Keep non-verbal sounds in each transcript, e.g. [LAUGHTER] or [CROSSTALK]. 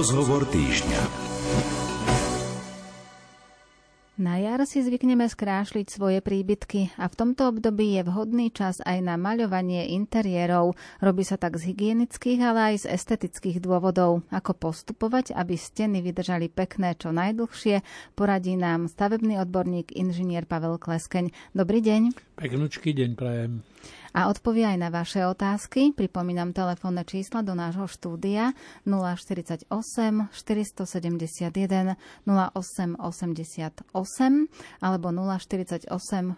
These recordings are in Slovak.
Rozhovor týždňa. Na jar si zvykneme skrášliť svoje príbytky a v tomto období je vhodný čas aj na maľovanie interiérov. Robí sa tak z hygienických, ale aj z estetických dôvodov. Ako postupovať, aby steny vydržali pekné čo najdlhšie, poradí nám stavebný odborník inžinier Pavel Kleskeň. Dobrý deň. Peknúčky deň prajem a odpovie aj na vaše otázky. Pripomínam telefónne čísla do nášho štúdia 048 471 0888 alebo 048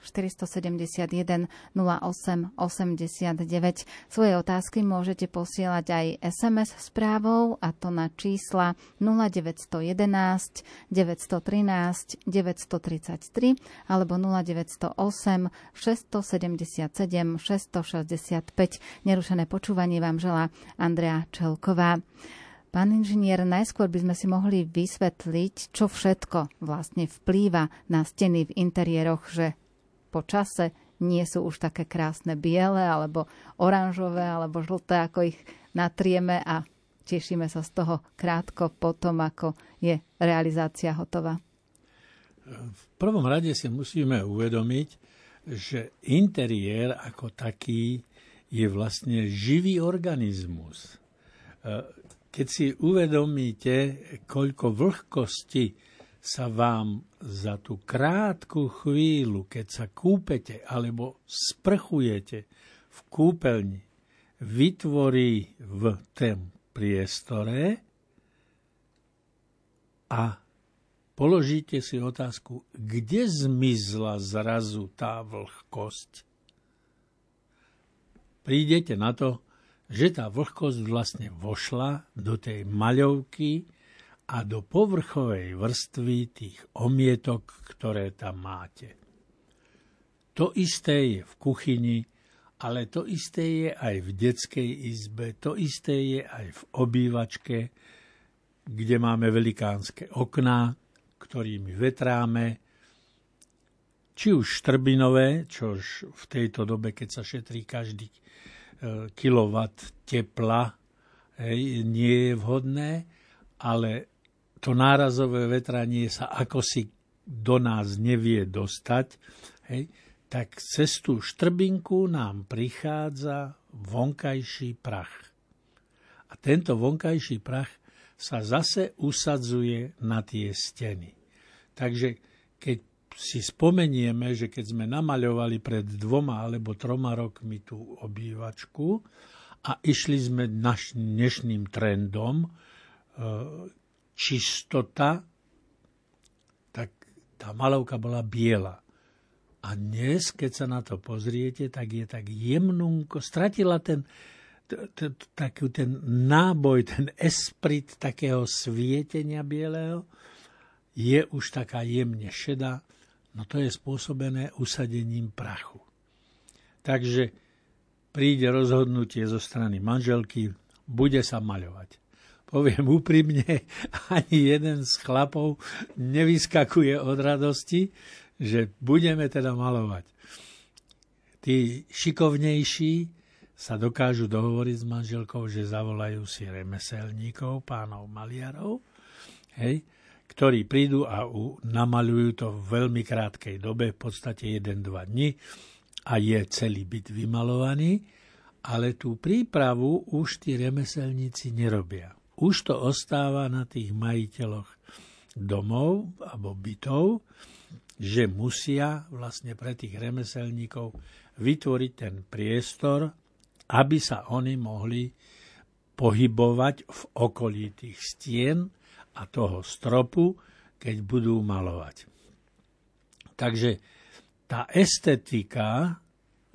471 0889. Svoje otázky môžete posielať aj SMS správou a to na čísla 0911 913 933 alebo 0908 677 6 265. Nerušené počúvanie vám žela Andrea Čelková. Pán inžinier, najskôr by sme si mohli vysvetliť, čo všetko vlastne vplýva na steny v interiéroch, že po čase nie sú už také krásne biele, alebo oranžové, alebo žlté, ako ich natrieme a tešíme sa z toho krátko potom, ako je realizácia hotová. V prvom rade si musíme uvedomiť, že interiér ako taký je vlastne živý organizmus. E, keď si uvedomíte, koľko vlhkosti sa vám za tú krátku chvíľu, keď sa kúpete alebo sprchujete v kúpeľni, vytvorí v tom priestore a položíte si otázku, kde zmizla zrazu tá vlhkosť? Prídete na to, že tá vlhkosť vlastne vošla do tej maľovky a do povrchovej vrstvy tých omietok, ktoré tam máte. To isté je v kuchyni, ale to isté je aj v detskej izbe, to isté je aj v obývačke, kde máme velikánske okná, ktorými vetráme, či už štrbinové, čož v tejto dobe, keď sa šetrí každý e, kilowatt tepla, hej, nie je vhodné, ale to nárazové vetranie sa ako si do nás nevie dostať, hej, tak cez tú štrbinku nám prichádza vonkajší prach. A tento vonkajší prach sa zase usadzuje na tie steny. Takže keď si spomenieme, že keď sme namaľovali pred dvoma alebo troma rokmi tú obývačku a išli sme naš dnešným trendom, e, čistota, tak tá malovka bola biela. A dnes, keď sa na to pozriete, tak je tak jemnunko, stratila ten, taký ten náboj, ten esprit takého svietenia bieleho, je už taká jemne šedá, no to je spôsobené usadením prachu. Takže príde rozhodnutie zo strany manželky, bude sa maľovať. Poviem úprimne, [LAUGHS] ani jeden z chlapov nevyskakuje od radosti, že budeme teda malovať. Tí šikovnejší sa dokážu dohovoriť s manželkou, že zavolajú si remeselníkov, pánov maliarov, hej, ktorí prídu a namalujú to v veľmi krátkej dobe, v podstate 1-2 dní a je celý byt vymalovaný, ale tú prípravu už tí remeselníci nerobia. Už to ostáva na tých majiteľoch domov alebo bytov, že musia vlastne pre tých remeselníkov vytvoriť ten priestor, aby sa oni mohli pohybovať v okolí tých stien a toho stropu, keď budú malovať. Takže tá estetika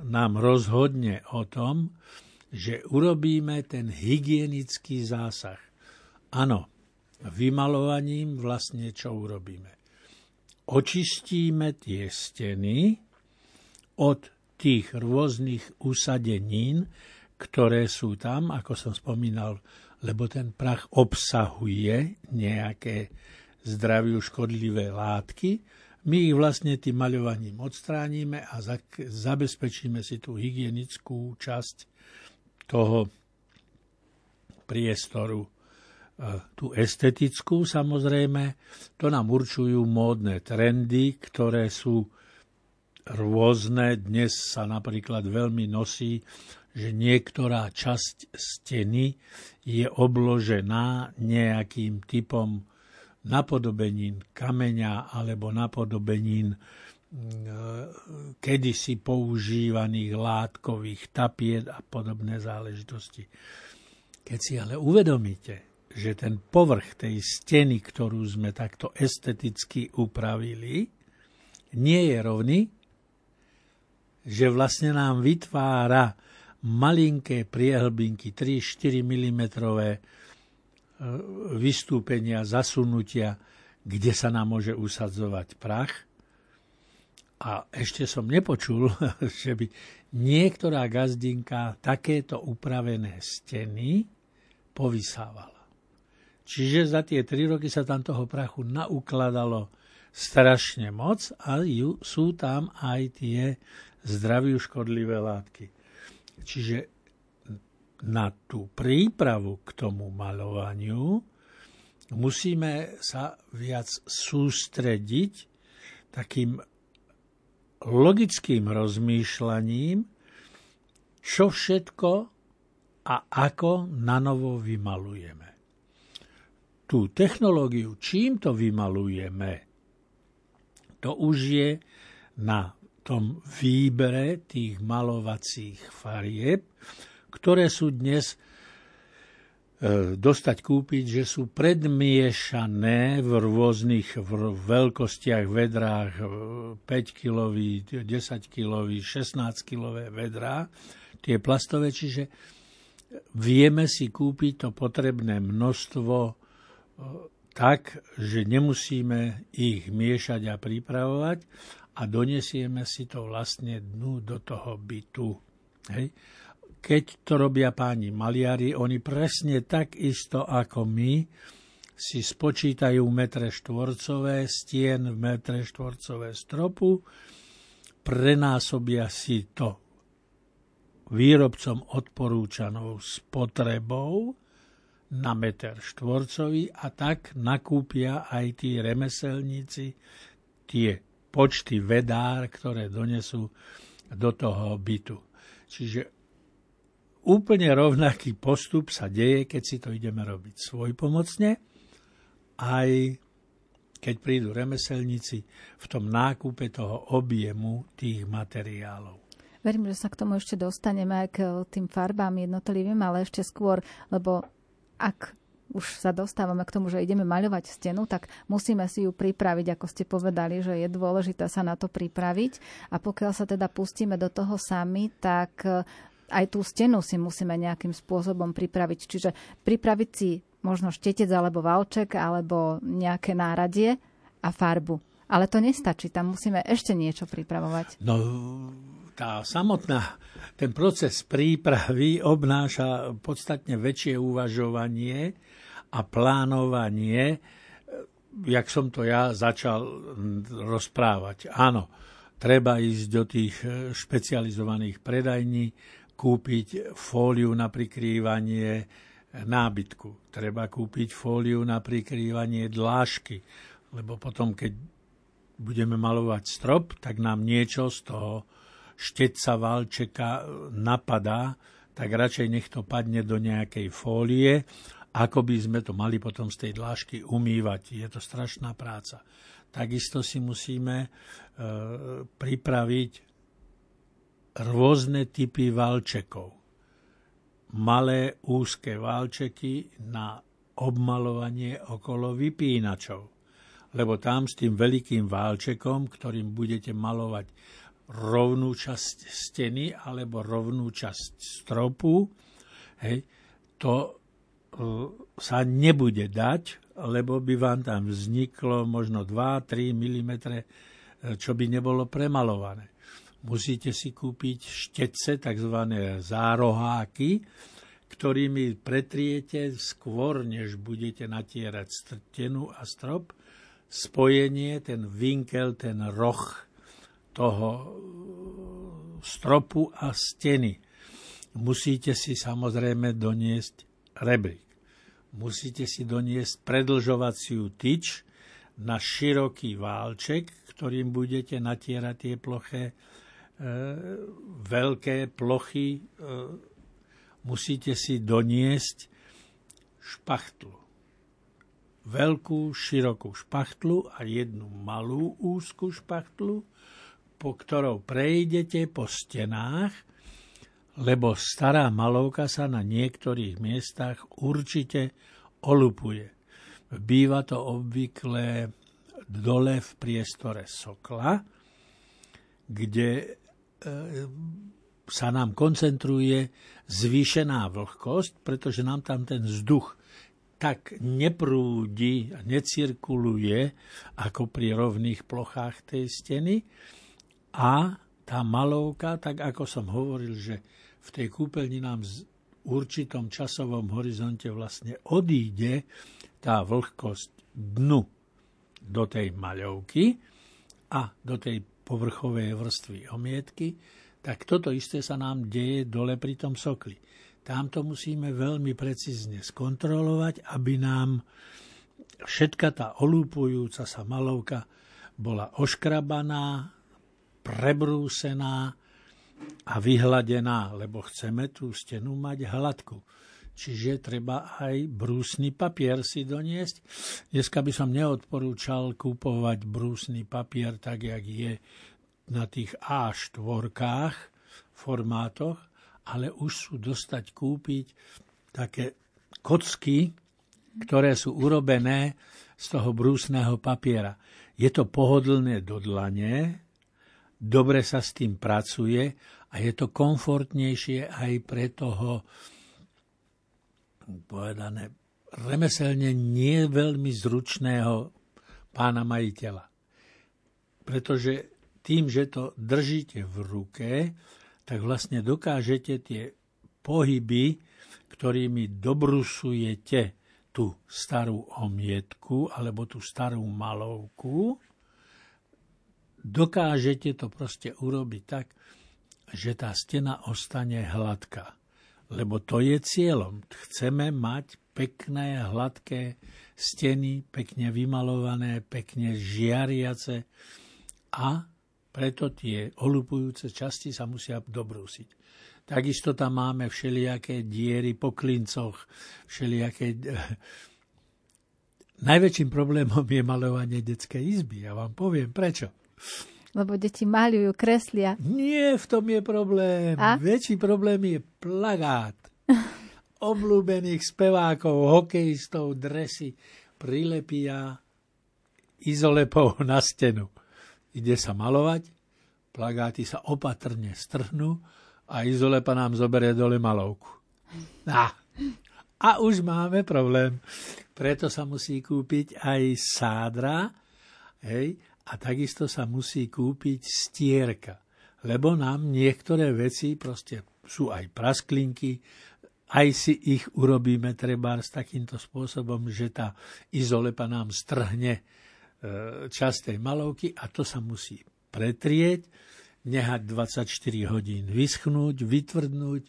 nám rozhodne o tom, že urobíme ten hygienický zásah. Áno, vymalovaním vlastne čo urobíme? Očistíme tie steny od tých rôznych usadenín, ktoré sú tam, ako som spomínal, lebo ten prach obsahuje nejaké zdraviu škodlivé látky. My ich vlastne tým maľovaním odstránime a zabezpečíme si tú hygienickú časť toho priestoru tú estetickú samozrejme, to nám určujú módne trendy, ktoré sú rôzne. Dnes sa napríklad veľmi nosí, že niektorá časť steny je obložená nejakým typom napodobenín kameňa alebo napodobenín kedysi používaných látkových tapiet a podobné záležitosti. Keď si ale uvedomíte, že ten povrch tej steny, ktorú sme takto esteticky upravili, nie je rovný, že vlastne nám vytvára malinké priehlbinky 3-4 mm vystúpenia, zasunutia, kde sa nám môže usadzovať prach, a ešte som nepočul, [LAUGHS] že by niektorá gazdinka takéto upravené steny povysávala. Čiže za tie tri roky sa tam toho prachu naukladalo strašne moc a sú tam aj tie zdraviu škodlivé látky. Čiže na tú prípravu k tomu malovaniu musíme sa viac sústrediť takým logickým rozmýšľaním, čo všetko a ako na novo vymalujeme. Tú technológiu, čím to vymalujeme, to už je na tom výbere tých malovacích farieb, ktoré sú dnes E, dostať kúpiť, že sú predmiešané v rôznych veľkostiach vedrách 5-kilový, 10-kilový, 16-kilové vedrá, tie plastové, čiže vieme si kúpiť to potrebné množstvo e, tak, že nemusíme ich miešať a pripravovať a donesieme si to vlastne dnu do toho bytu. Hej keď to robia páni maliari, oni presne tak isto ako my si spočítajú metre štvorcové stien, metre štvorcové stropu, prenásobia si to výrobcom odporúčanou spotrebou na meter štvorcový a tak nakúpia aj tí remeselníci tie počty vedár, ktoré donesú do toho bytu. Čiže Úplne rovnaký postup sa deje, keď si to ideme robiť svojpomocne, aj keď prídu remeselníci v tom nákupe toho objemu tých materiálov. Verím, že sa k tomu ešte dostaneme aj k tým farbám jednotlivým, ale ešte skôr, lebo ak už sa dostávame k tomu, že ideme maľovať stenu, tak musíme si ju pripraviť, ako ste povedali, že je dôležité sa na to pripraviť. A pokiaľ sa teda pustíme do toho sami, tak aj tú stenu si musíme nejakým spôsobom pripraviť. Čiže pripraviť si možno štetec alebo valček alebo nejaké náradie a farbu. Ale to nestačí, tam musíme ešte niečo pripravovať. No, tá samotná, ten proces prípravy obnáša podstatne väčšie uvažovanie a plánovanie, jak som to ja začal rozprávať. Áno, treba ísť do tých špecializovaných predajní, kúpiť fóliu na prikrývanie nábytku. Treba kúpiť fóliu na prikrývanie dlášky, lebo potom, keď budeme malovať strop, tak nám niečo z toho šteca valčeka napadá, tak radšej nech to padne do nejakej fólie, ako by sme to mali potom z tej dlášky umývať. Je to strašná práca. Takisto si musíme e, pripraviť rôzne typy valčekov. Malé úzke valčeky na obmalovanie okolo vypínačov. Lebo tam s tým veľkým válčekom, ktorým budete malovať rovnú časť steny alebo rovnú časť stropu, hej, to sa nebude dať, lebo by vám tam vzniklo možno 2-3 mm, čo by nebolo premalované musíte si kúpiť štetce, tzv. zároháky, ktorými pretriete skôr, než budete natierať stenu a strop, spojenie, ten vinkel, ten roh toho stropu a steny. Musíte si samozrejme doniesť rebrík. Musíte si doniesť predlžovaciu tyč na široký válček, ktorým budete natierať tie ploché, e, veľké plochy. E, musíte si doniesť špachtlu. Veľkú, širokú špachtlu a jednu malú úzku špachtlu, po ktorou prejdete po stenách lebo stará malovka sa na niektorých miestach určite olupuje. Býva to obvykle dole v priestore sokla, kde e, sa nám koncentruje zvýšená vlhkosť, pretože nám tam ten vzduch tak neprúdi necirkuluje ako pri rovných plochách tej steny a tá malovka, tak ako som hovoril, že v tej kúpeľni nám v určitom časovom horizonte vlastne odíde tá vlhkosť dnu do tej maľovky a do tej povrchovej vrstvy omietky, tak toto isté sa nám deje dole pri tom sokli. Tam to musíme veľmi precízne skontrolovať, aby nám všetka tá olúpujúca sa malovka bola oškrabaná, prebrúsená, a vyhladená, lebo chceme tú stenu mať hladkú. Čiže treba aj brúsny papier si doniesť. Dneska by som neodporúčal kúpovať brúsny papier tak, jak je na tých A4 formátoch, ale už sú dostať kúpiť také kocky, ktoré sú urobené z toho brúsneho papiera. Je to pohodlné do dlane, dobre sa s tým pracuje a je to komfortnejšie aj pre toho povedané remeselne nie veľmi zručného pána majiteľa. Pretože tým, že to držíte v ruke, tak vlastne dokážete tie pohyby, ktorými dobrusujete tú starú omietku alebo tú starú malovku, dokážete to proste urobiť tak, že tá stena ostane hladká. Lebo to je cieľom. Chceme mať pekné, hladké steny, pekne vymalované, pekne žiariace a preto tie olupujúce časti sa musia dobrúsiť. Takisto tam máme všelijaké diery po klincoch, všelijaké... Najväčším problémom je malovanie detskej izby. Ja vám poviem prečo. Lebo deti maľujú, kreslia. Nie, v tom je problém. A? Väčší problém je plagát. Obľúbených spevákov, hokejistov, dresy prilepia izolepou [LAUGHS] na stenu. Ide sa malovať, plagáty sa opatrne strhnú a izolepa nám zoberie dole malovku. A, a už máme problém. Preto sa musí kúpiť aj sádra, hej, a takisto sa musí kúpiť stierka, lebo nám niektoré veci proste sú aj prasklinky, aj si ich urobíme treba s takýmto spôsobom, že tá izolepa nám strhne e, časť tej malovky a to sa musí pretrieť, nehať 24 hodín vyschnúť, vytvrdnúť,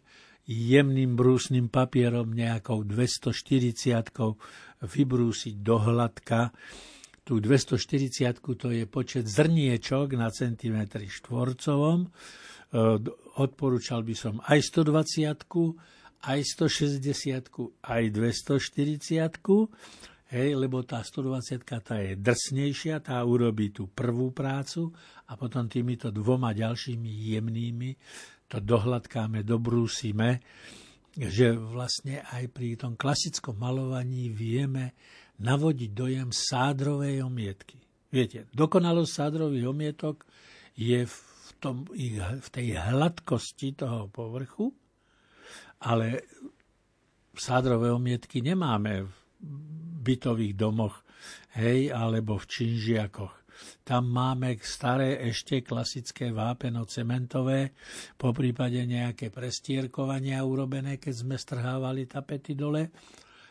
jemným brúsnym papierom nejakou 240 vybrúsiť do hladka, tú 240 to je počet zrniečok na centimetri štvorcovom. E, odporúčal by som aj 120 aj 160 aj 240 hej, lebo tá 120 tá je drsnejšia, tá urobí tú prvú prácu a potom týmito dvoma ďalšími jemnými to dohľadkáme, dobrúsime, že vlastne aj pri tom klasickom malovaní vieme navodiť dojem sádrovej omietky. Viete, dokonalosť sádrových omietok je v, tom, v tej hladkosti toho povrchu, ale sádrové omietky nemáme v bytových domoch, hej, alebo v činžiakoch. Tam máme staré ešte klasické vápeno-cementové, po prípade nejaké prestierkovania urobené, keď sme strhávali tapety dole.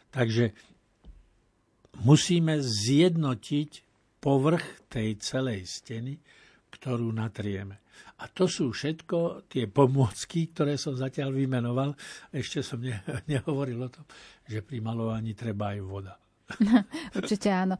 Takže musíme zjednotiť povrch tej celej steny, ktorú natrieme. A to sú všetko tie pomôcky, ktoré som zatiaľ vymenoval. Ešte som ne, [LAUGHS] nehovoril o tom, že pri malovaní treba aj voda. [LAUGHS] Určite áno.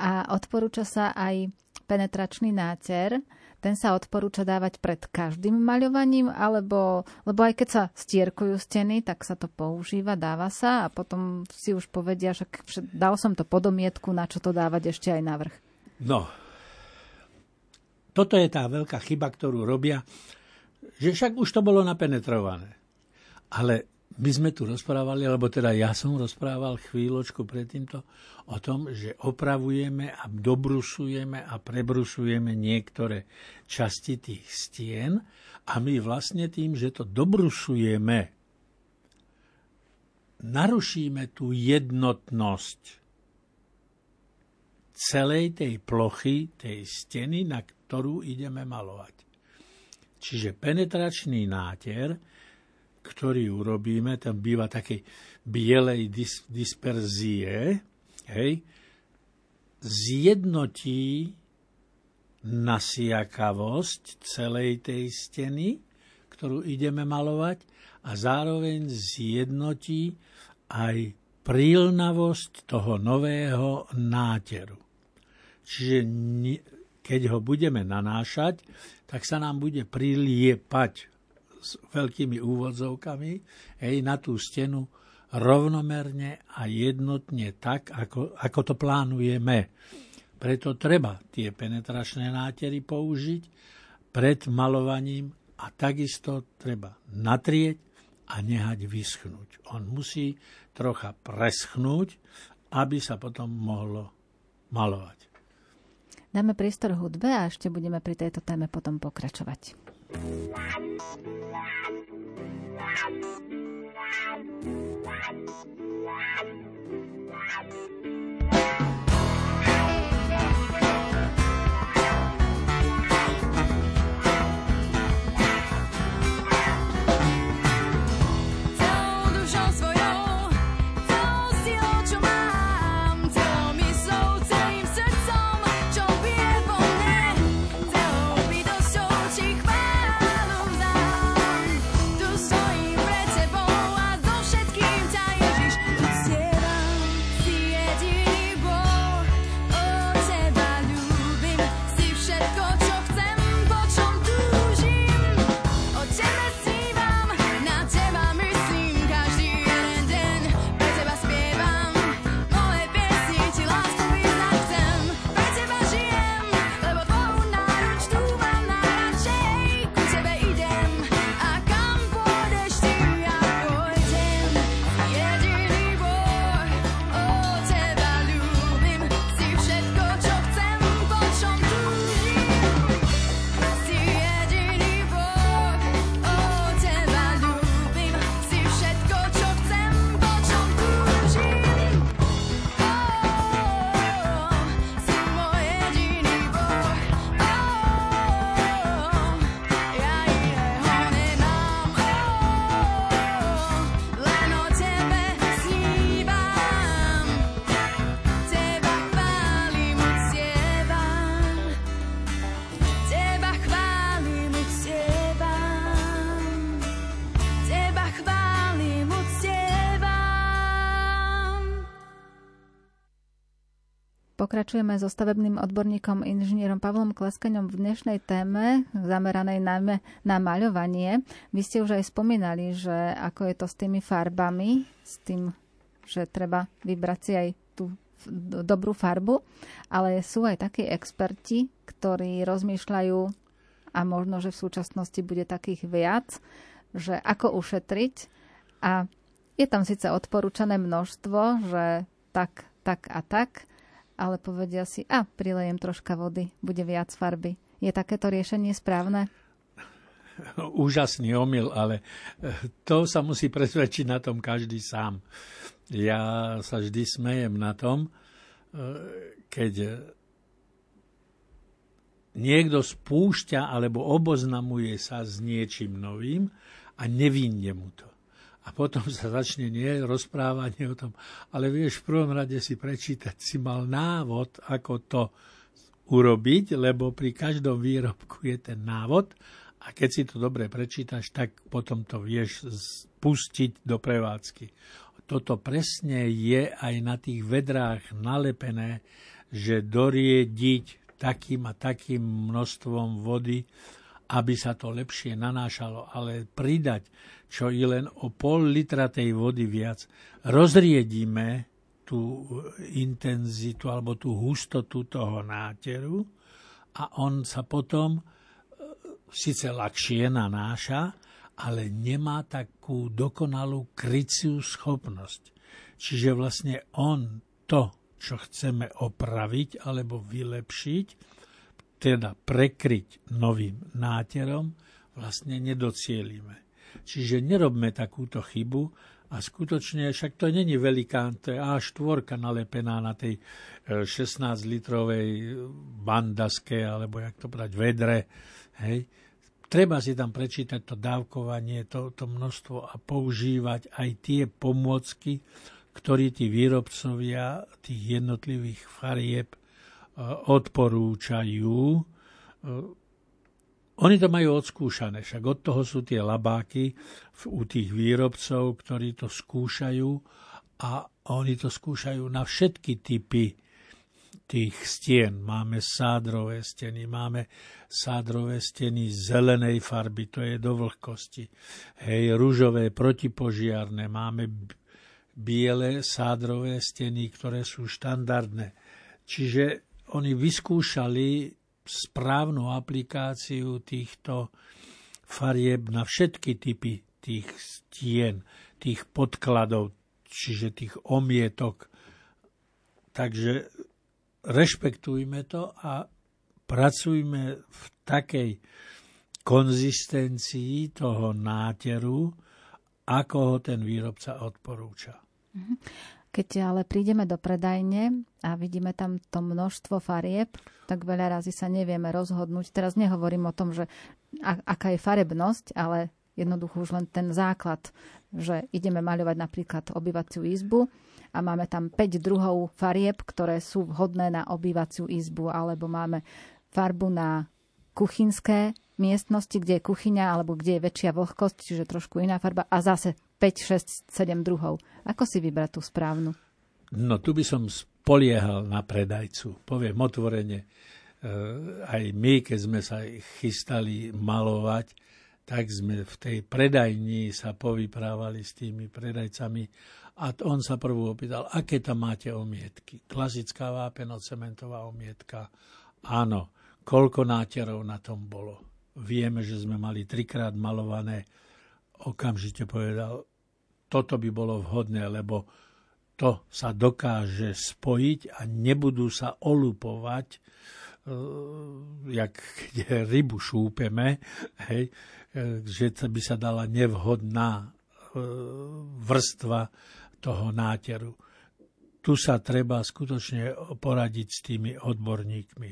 A odporúča sa aj penetračný náter. Ten sa odporúča dávať pred každým maľovaním, alebo, lebo aj keď sa stierkujú steny, tak sa to používa, dáva sa a potom si už povedia, že dal som to podomietku, na čo to dávať ešte aj navrh. No, toto je tá veľká chyba, ktorú robia, že však už to bolo napenetrované. Ale my sme tu rozprávali, alebo teda ja som rozprával chvíľočku pred o tom, že opravujeme a dobrusujeme a prebrusujeme niektoré časti tých stien a my vlastne tým, že to dobrusujeme, narušíme tú jednotnosť celej tej plochy, tej steny, na ktorú ideme malovať. Čiže penetračný náter ktorý urobíme, tam býva také bielej dis- disperzie, hej, zjednotí nasiakavosť celej tej steny, ktorú ideme malovať a zároveň zjednotí aj prílnavosť toho nového náteru. Čiže keď ho budeme nanášať, tak sa nám bude priliepať s veľkými úvodzovkami hej, na tú stenu rovnomerne a jednotne tak, ako, ako to plánujeme. Preto treba tie penetračné nátery použiť pred malovaním a takisto treba natrieť a nehať vyschnúť. On musí trocha preschnúť, aby sa potom mohlo malovať. Dáme priestor hudbe a ešte budeme pri tejto téme potom pokračovať. Wow. Pokračujeme so stavebným odborníkom inžinierom Pavlom Kleskaňom v dnešnej téme, zameranej najmä na maľovanie. Vy ste už aj spomínali, že ako je to s tými farbami, s tým, že treba vybrať si aj tú dobrú farbu, ale sú aj takí experti, ktorí rozmýšľajú a možno, že v súčasnosti bude takých viac, že ako ušetriť a je tam síce odporúčané množstvo, že tak, tak a tak, ale povedia si, a prilejem troška vody, bude viac farby. Je takéto riešenie správne? Úžasný omyl, ale eh, to sa musí presvedčiť na tom každý sám. Ja sa vždy smejem na tom, eh, keď niekto spúšťa alebo oboznamuje sa s niečím novým a nevinne mu to a potom [LAUGHS] sa začne nie rozprávanie o tom. Ale vieš, v prvom rade si prečítať, si mal návod, ako to urobiť, lebo pri každom výrobku je ten návod a keď si to dobre prečítaš, tak potom to vieš pustiť do prevádzky. toto presne je aj na tých vedrách nalepené, že doriediť takým a takým množstvom vody, aby sa to lepšie nanášalo, ale pridať čo i len o pol litra tej vody viac, rozriedíme tú intenzitu alebo tú hustotu toho náteru a on sa potom e, síce ľahšie nanáša, ale nemá takú dokonalú kryciu schopnosť. Čiže vlastne on to, čo chceme opraviť alebo vylepšiť, teda prekryť novým náterom, vlastne nedocielime. Čiže nerobme takúto chybu a skutočne, však to není velikán, to je A4 nalepená na tej 16-litrovej e, bandaske, alebo jak to brať, vedre, hej, treba si tam prečítať to dávkovanie, to, to množstvo a používať aj tie pomôcky, ktorí tí výrobcovia tých jednotlivých farieb odporúčajú. E, oni to majú odskúšané, však od toho sú tie labáky u tých výrobcov, ktorí to skúšajú a oni to skúšajú na všetky typy tých stien. Máme sádrové steny, máme sádrové steny zelenej farby, to je do vlhkosti. Hej, rúžové protipožiarne, máme biele sádrové steny, ktoré sú štandardné. Čiže oni vyskúšali správnu aplikáciu týchto farieb na všetky typy tých stien, tých podkladov, čiže tých omietok. Takže rešpektujme to a pracujme v takej konzistencii toho náteru, ako ho ten výrobca odporúča. Keď ale prídeme do predajne a vidíme tam to množstvo farieb, tak veľa razy sa nevieme rozhodnúť. Teraz nehovorím o tom, že aká je farebnosť, ale jednoducho už len ten základ, že ideme maľovať napríklad obyvaciu izbu a máme tam 5 druhov farieb, ktoré sú vhodné na obývaciu izbu, alebo máme farbu na kuchynské miestnosti, kde je kuchyňa alebo kde je väčšia vlhkosť, čiže trošku iná farba a zase 5, 6, 7 druhov. Ako si vybrať tú správnu? No tu by som spoliehal na predajcu. Poviem otvorene, e, aj my, keď sme sa chystali malovať, tak sme v tej predajni sa povyprávali s tými predajcami a on sa prvú opýtal, aké tam máte omietky. Klasická vápeno-cementová omietka. Áno, koľko náterov na tom bolo. Vieme, že sme mali trikrát malované. Okamžite povedal, toto by bolo vhodné, lebo to sa dokáže spojiť a nebudú sa olupovať, e, jak keď rybu šúpeme, hej, e, že by sa dala nevhodná e, vrstva toho náteru. Tu sa treba skutočne poradiť s tými odborníkmi.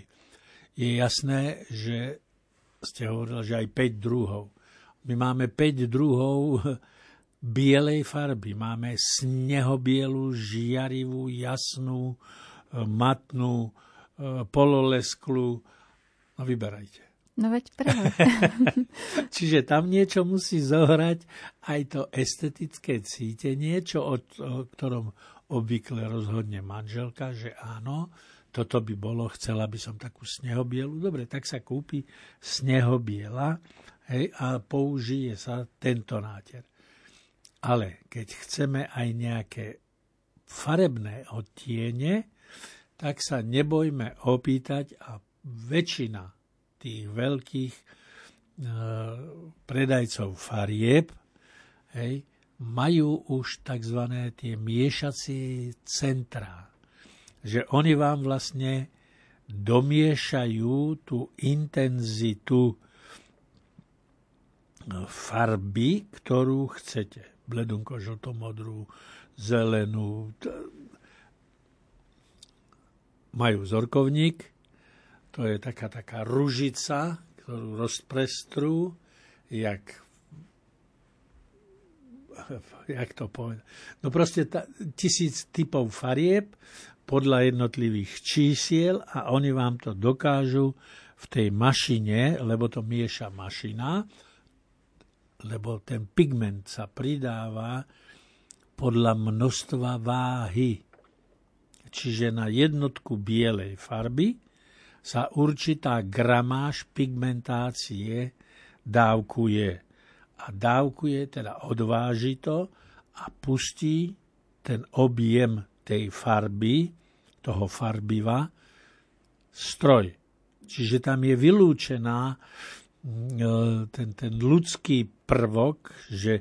Je jasné, že ste hovorili, že aj 5 druhov. My máme 5 druhov bielej farby. Máme snehobielu, žiarivú, jasnú, matnú, pololesklu. No vyberajte. No veď práve. [LAUGHS] Čiže tam niečo musí zohrať aj to estetické cítenie, čo o, o ktorom obvykle rozhodne manželka, že áno, toto by bolo, chcela by som takú snehobielu. Dobre, tak sa kúpi snehobiela hej, a použije sa tento náter. Ale keď chceme aj nejaké farebné odtiene, tak sa nebojme opýtať a väčšina tých veľkých e, predajcov farieb hej, majú už tzv. tie miešacie centrá. Že oni vám vlastne domiešajú tú intenzitu farby, ktorú chcete. Bledunko, žltomodrú, zelenú. Majú zorkovník, to je taká, taká ružica, ktorú rozprestrú, jak jak to povedať. No proste ta, tisíc typov farieb podľa jednotlivých čísiel a oni vám to dokážu v tej mašine, lebo to mieša mašina, lebo ten pigment sa pridáva podľa množstva váhy. Čiže na jednotku bielej farby sa určitá gramáž pigmentácie dávkuje. A dávkuje, teda odváži to a pustí ten objem tej farby, toho farbiva, stroj. Čiže tam je vylúčená ten, ten ľudský prvok, že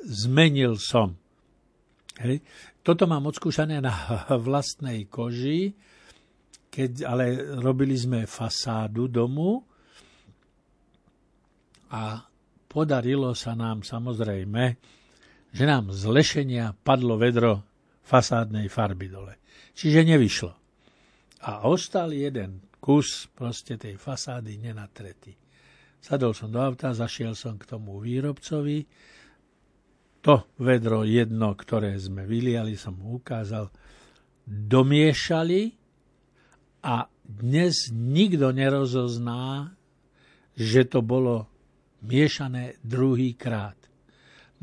zmenil som. Hej. Toto mám odskúšané na [LAUGHS] vlastnej koži, keď ale robili sme fasádu domu a podarilo sa nám samozrejme, že nám z lešenia padlo vedro fasádnej farby dole. Čiže nevyšlo. A ostal jeden kus proste tej fasády nenatretý. Sadol som do auta, zašiel som k tomu výrobcovi, to vedro jedno, ktoré sme vyliali, som mu ukázal, domiešali a dnes nikto nerozozná, že to bolo miešané druhý krát.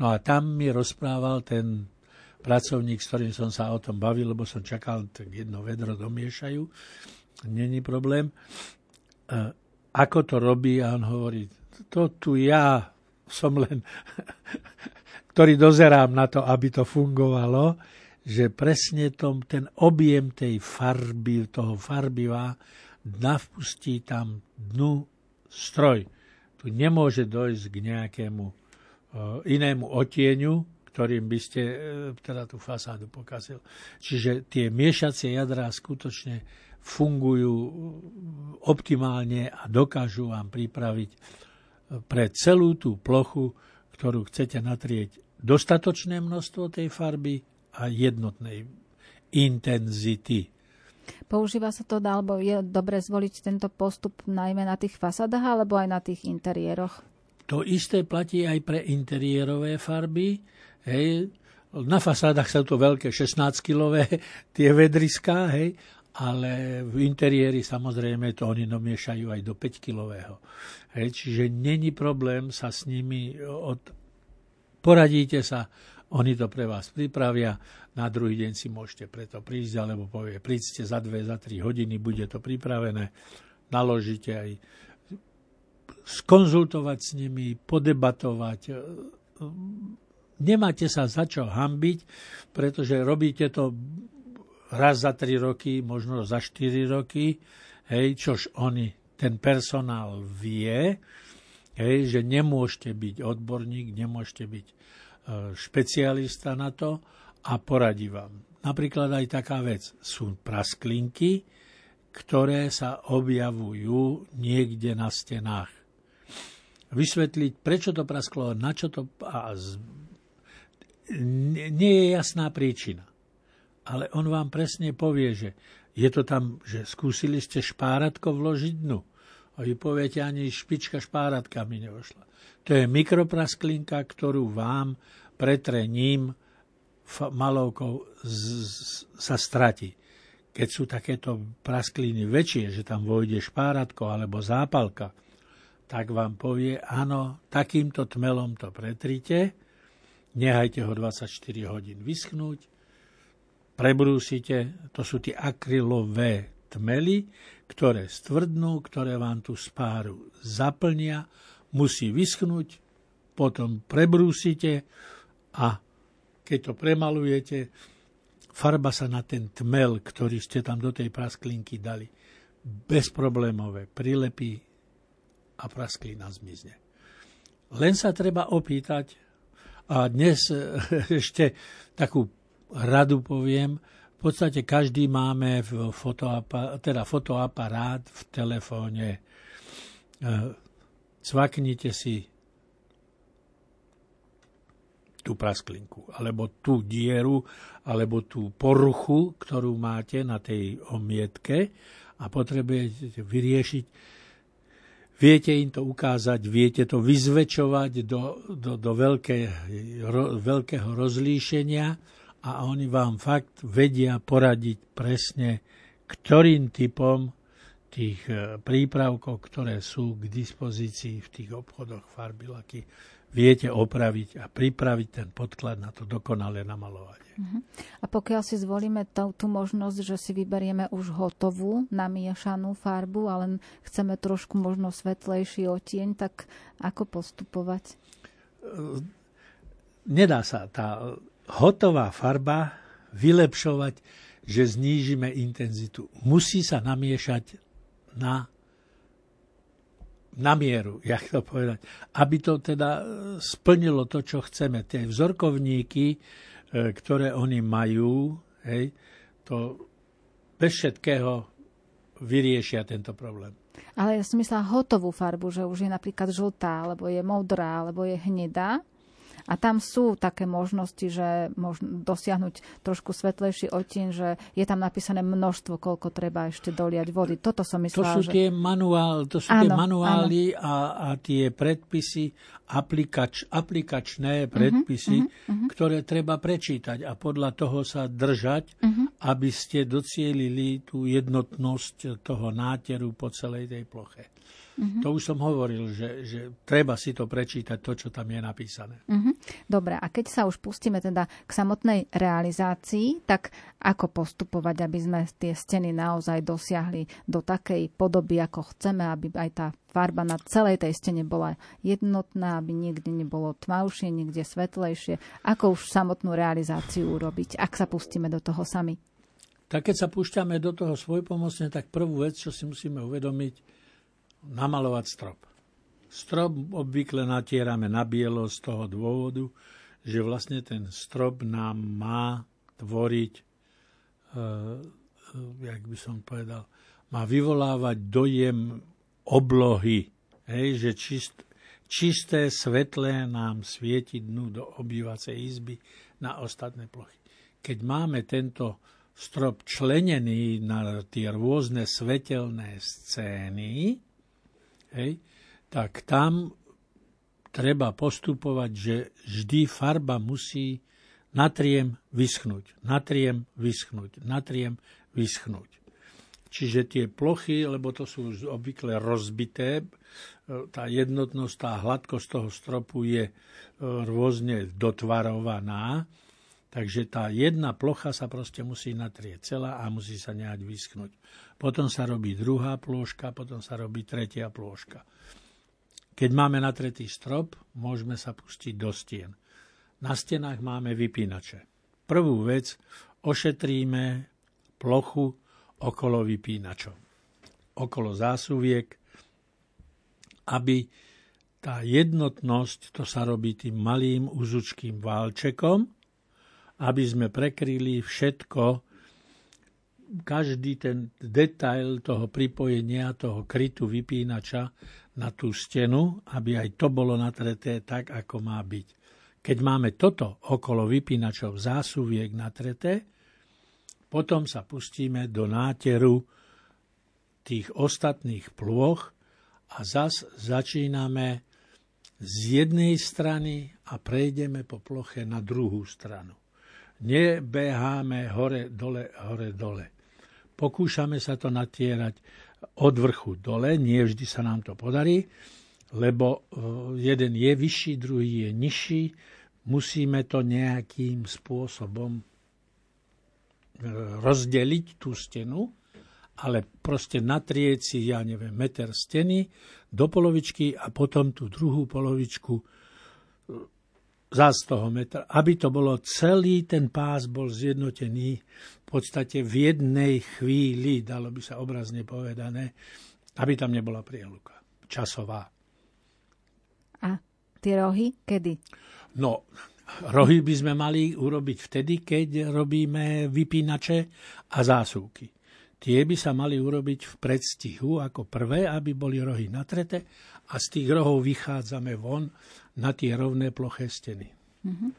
No a tam mi rozprával ten pracovník, s ktorým som sa o tom bavil, lebo som čakal, tak jedno vedro domiešajú, není problém. E, ako to robí? A on hovorí, to tu ja som len, [LAUGHS] ktorý dozerám na to, aby to fungovalo, že presne tom, ten objem tej farby, toho farbiva, navpustí tam dnu stroj. Tu nemôže dojsť k nejakému uh, inému otieňu, ktorým by ste e, teda tú fasádu pokazil. Čiže tie miešacie jadrá skutočne fungujú optimálne a dokážu vám pripraviť e, pre celú tú plochu, ktorú chcete natrieť dostatočné množstvo tej farby a jednotnej intenzity. Používa sa to, alebo je dobre zvoliť tento postup najmä na tých fasadách alebo aj na tých interiéroch? To isté platí aj pre interiérové farby. Hej. Na fasádach sú to veľké 16-kilové tie vedriská, hej, ale v interiéri samozrejme to oni nomiešajú aj do 5-kilového. Hej, čiže není problém sa s nimi od... Poradíte sa, oni to pre vás pripravia, na druhý deň si môžete preto prísť, alebo povie, príďte za 2, za 3 hodiny, bude to pripravené, naložíte aj skonzultovať s nimi, podebatovať, nemáte sa za čo hambiť, pretože robíte to raz za 3 roky, možno za 4 roky, hej, čož oni, ten personál vie, hej, že nemôžete byť odborník, nemôžete byť e, špecialista na to a poradí vám. Napríklad aj taká vec, sú prasklinky, ktoré sa objavujú niekde na stenách. Vysvetliť, prečo to prasklo, na čo to... A nie je jasná príčina. Ale on vám presne povie, že je to tam, že skúsili ste špáratko vložiť dnu. A vy poviete, ani špička špáratka mi nevošla. To je mikroprasklinka, ktorú vám pretrením malovkou z, z, sa stratí. Keď sú takéto praskliny väčšie, že tam vojde špáratko alebo zápalka, tak vám povie, áno, takýmto tmelom to pretrite, Nehajte ho 24 hodín vyschnúť, prebrúsite, to sú tie akrylové tmely, ktoré stvrdnú, ktoré vám tú spáru zaplnia, musí vyschnúť, potom prebrúsite a keď to premalujete, farba sa na ten tmel, ktorý ste tam do tej prasklinky dali, bezproblémové prilepí a prasklina zmizne. Len sa treba opýtať, a dnes e, [LAUGHS] ešte takú radu poviem, v podstate každý máme teda fotoaparát v telefóne. E, cvaknite si tú prasklinku, alebo tú dieru, alebo tú poruchu, ktorú máte na tej omietke a potrebujete vyriešiť Viete im to ukázať, viete to vyzväčovať do, do, do veľké, ro, veľkého rozlíšenia a oni vám fakt vedia poradiť presne, ktorým typom tých e, prípravkov, ktoré sú k dispozícii v tých obchodoch farby, laky, viete opraviť a pripraviť ten podklad na to dokonalé namalovanie. Uh-huh. A pokiaľ si zvolíme tú, tú možnosť, že si vyberieme už hotovú namiešanú farbu, ale chceme trošku možno svetlejší otieň, tak ako postupovať? Nedá sa tá hotová farba vylepšovať, že znížime intenzitu. Musí sa namiešať na na mieru, jak to povedať, aby to teda e, splnilo to, čo chceme. Tie vzorkovníky, e, ktoré oni majú, hej, to bez všetkého vyriešia tento problém. Ale ja som myslela hotovú farbu, že už je napríklad žltá, alebo je modrá, alebo je hnedá. A tam sú také možnosti, že možno dosiahnuť trošku svetlejší odtieň, že je tam napísané množstvo, koľko treba ešte doliať vody. Toto som myslela, to sú že... tie, manuál, to sú áno, tie manuály a, a tie predpisy, aplikač, aplikačné mhm, predpisy, uh-huh, uh-huh. ktoré treba prečítať a podľa toho sa držať, uh-huh. aby ste docielili tú jednotnosť toho náteru po celej tej ploche. Mm-hmm. To už som hovoril, že, že treba si to prečítať, to, čo tam je napísané. Mm-hmm. Dobre, a keď sa už pustíme teda k samotnej realizácii, tak ako postupovať, aby sme tie steny naozaj dosiahli do takej podoby, ako chceme, aby aj tá farba na celej tej stene bola jednotná, aby niekde nebolo tmavšie, niekde svetlejšie. Ako už samotnú realizáciu urobiť, ak sa pustíme do toho sami? Tak keď sa púšťame do toho svojpomocne, tak prvú vec, čo si musíme uvedomiť, namalovať strop. Strop obvykle natierame na bielo z toho dôvodu, že vlastne ten strop nám má tvoriť, e, jak by som povedal, má vyvolávať dojem oblohy, hej, že čist, čisté svetlé nám svieti dnu do obývacej izby na ostatné plochy. Keď máme tento strop členený na tie rôzne svetelné scény, hej, tak tam treba postupovať, že vždy farba musí natriem vyschnúť, natriem vyschnúť, natriem vyschnúť. Čiže tie plochy, lebo to sú obvykle rozbité, tá jednotnosť, tá hladkosť toho stropu je e, rôzne dotvarovaná, takže tá jedna plocha sa proste musí natrieť celá a musí sa nejak vyschnúť potom sa robí druhá plôžka, potom sa robí tretia plôžka. Keď máme natretý strop, môžeme sa pustiť do stien. Na stenách máme vypínače. Prvú vec, ošetríme plochu okolo vypínačov. Okolo zásuviek, aby tá jednotnosť, to sa robí tým malým uzučkým válčekom, aby sme prekryli všetko každý ten detail toho pripojenia, toho krytu vypínača na tú stenu, aby aj to bolo natreté tak, ako má byť. Keď máme toto okolo vypínačov zásuviek natreté, potom sa pustíme do náteru tých ostatných plôch a zas začíname z jednej strany a prejdeme po ploche na druhú stranu. Nebeháme hore, dole, hore, dole. Pokúšame sa to natierať od vrchu dole, nie vždy sa nám to podarí, lebo e, jeden je vyšší, druhý je nižší. Musíme to nejakým spôsobom e, rozdeliť tú stenu, ale proste natrieť si, ja neviem, meter steny do polovičky a potom tú druhú polovičku za z toho metra, aby to bolo celý ten pás bol zjednotený v podstate v jednej chvíli, dalo by sa obrazne povedané, aby tam nebola prieluka časová. A tie rohy kedy? No, rohy by sme mali urobiť vtedy, keď robíme vypínače a zásuvky. Tie by sa mali urobiť v predstihu ako prvé, aby boli rohy natreté a z tých rohov vychádzame von na tie rovné ploché steny. Mm-hmm.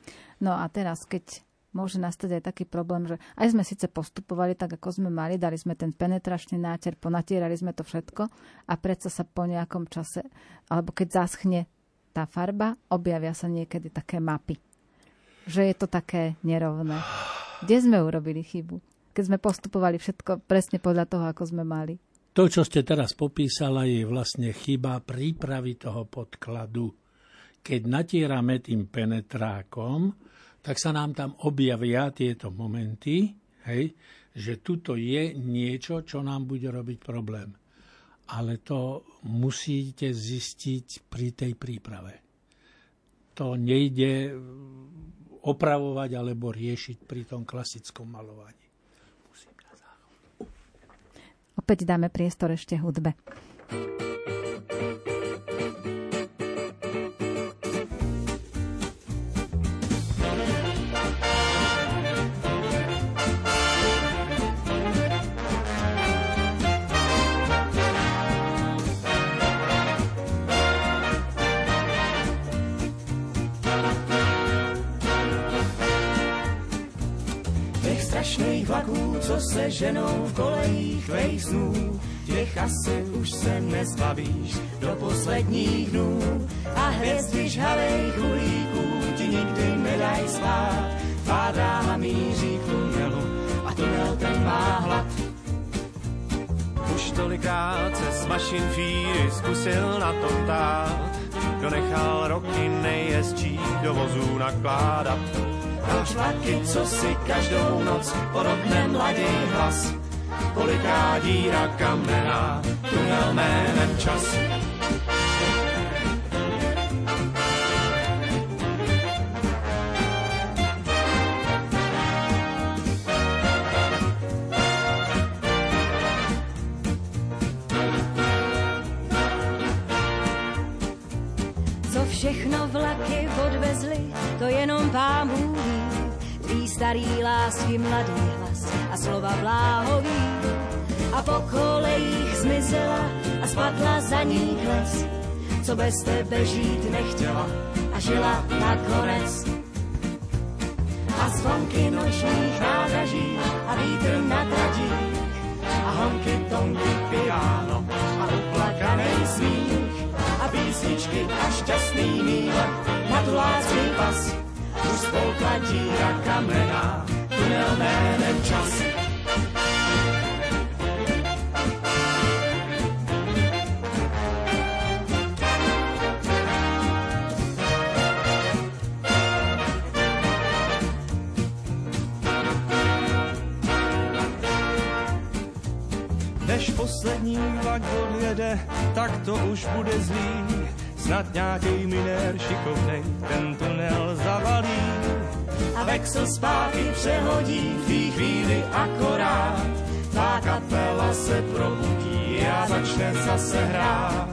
No a teraz, keď môže nastať aj taký problém, že aj sme síce postupovali tak, ako sme mali, dali sme ten penetračný náter, ponatierali sme to všetko a predsa sa po nejakom čase, alebo keď zaschne tá farba, objavia sa niekedy také mapy. Že je to také nerovné. Kde sme urobili chybu? Keď sme postupovali všetko presne podľa toho, ako sme mali. To, čo ste teraz popísala, je vlastne chyba prípravy toho podkladu. Keď natierame tým penetrákom, tak sa nám tam objavia tieto momenty, hej, že tuto je niečo, čo nám bude robiť problém. Ale to musíte zistiť pri tej príprave. To nejde opravovať alebo riešiť pri tom klasickom malovaní. Musím Opäť dáme priestor ešte hudbe. Vlaků, co se ženou v kolejích tvých snů. Těch asi už se nezbavíš do posledních dnů. A hvězdy žhavej uhlíků ti nikdy nedaj spát. Tvá dráha míří k tunelu a tunel ten má hlad. Už tolikrát se z mašin fíry zkusil na tom tát. Kdo nechal roky nejjezdčí do vozů nakládat Proč vlaky, co si každou noc porodne mladý hlas? Koliká díra kamená, tunel jménem čas. Všechno vlaky odvezli, to jenom pán Bůh starý lásky mladý hlas a slova bláhový. A po kolejích zmizela a spadla za ní les, co bez tebe žít nechtěla a žila nakonec. A zvonky nočních nádraží a vítr na tradích a honky, tonky, piano a uplakaný smích a písničky a šťastný lásky pas už spolkla díra kamená, tunel jménem čas. Než poslední vlak odjede, tak to už bude zlý Snad nějaký minér šikovnej ten tunel zavalí. A vexel zpátky přehodí v té chvíli akorát. Tá kapela se probudí a začne zase hrát.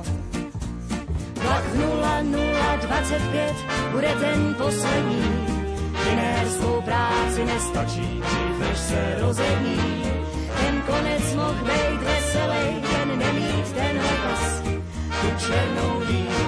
Vlak 0025 bude ten poslední. Jiné svou práci nestačí, dřív než se rozední. Ten konec mohl být veselý, ten nemít tenhle pas. Tu černou víru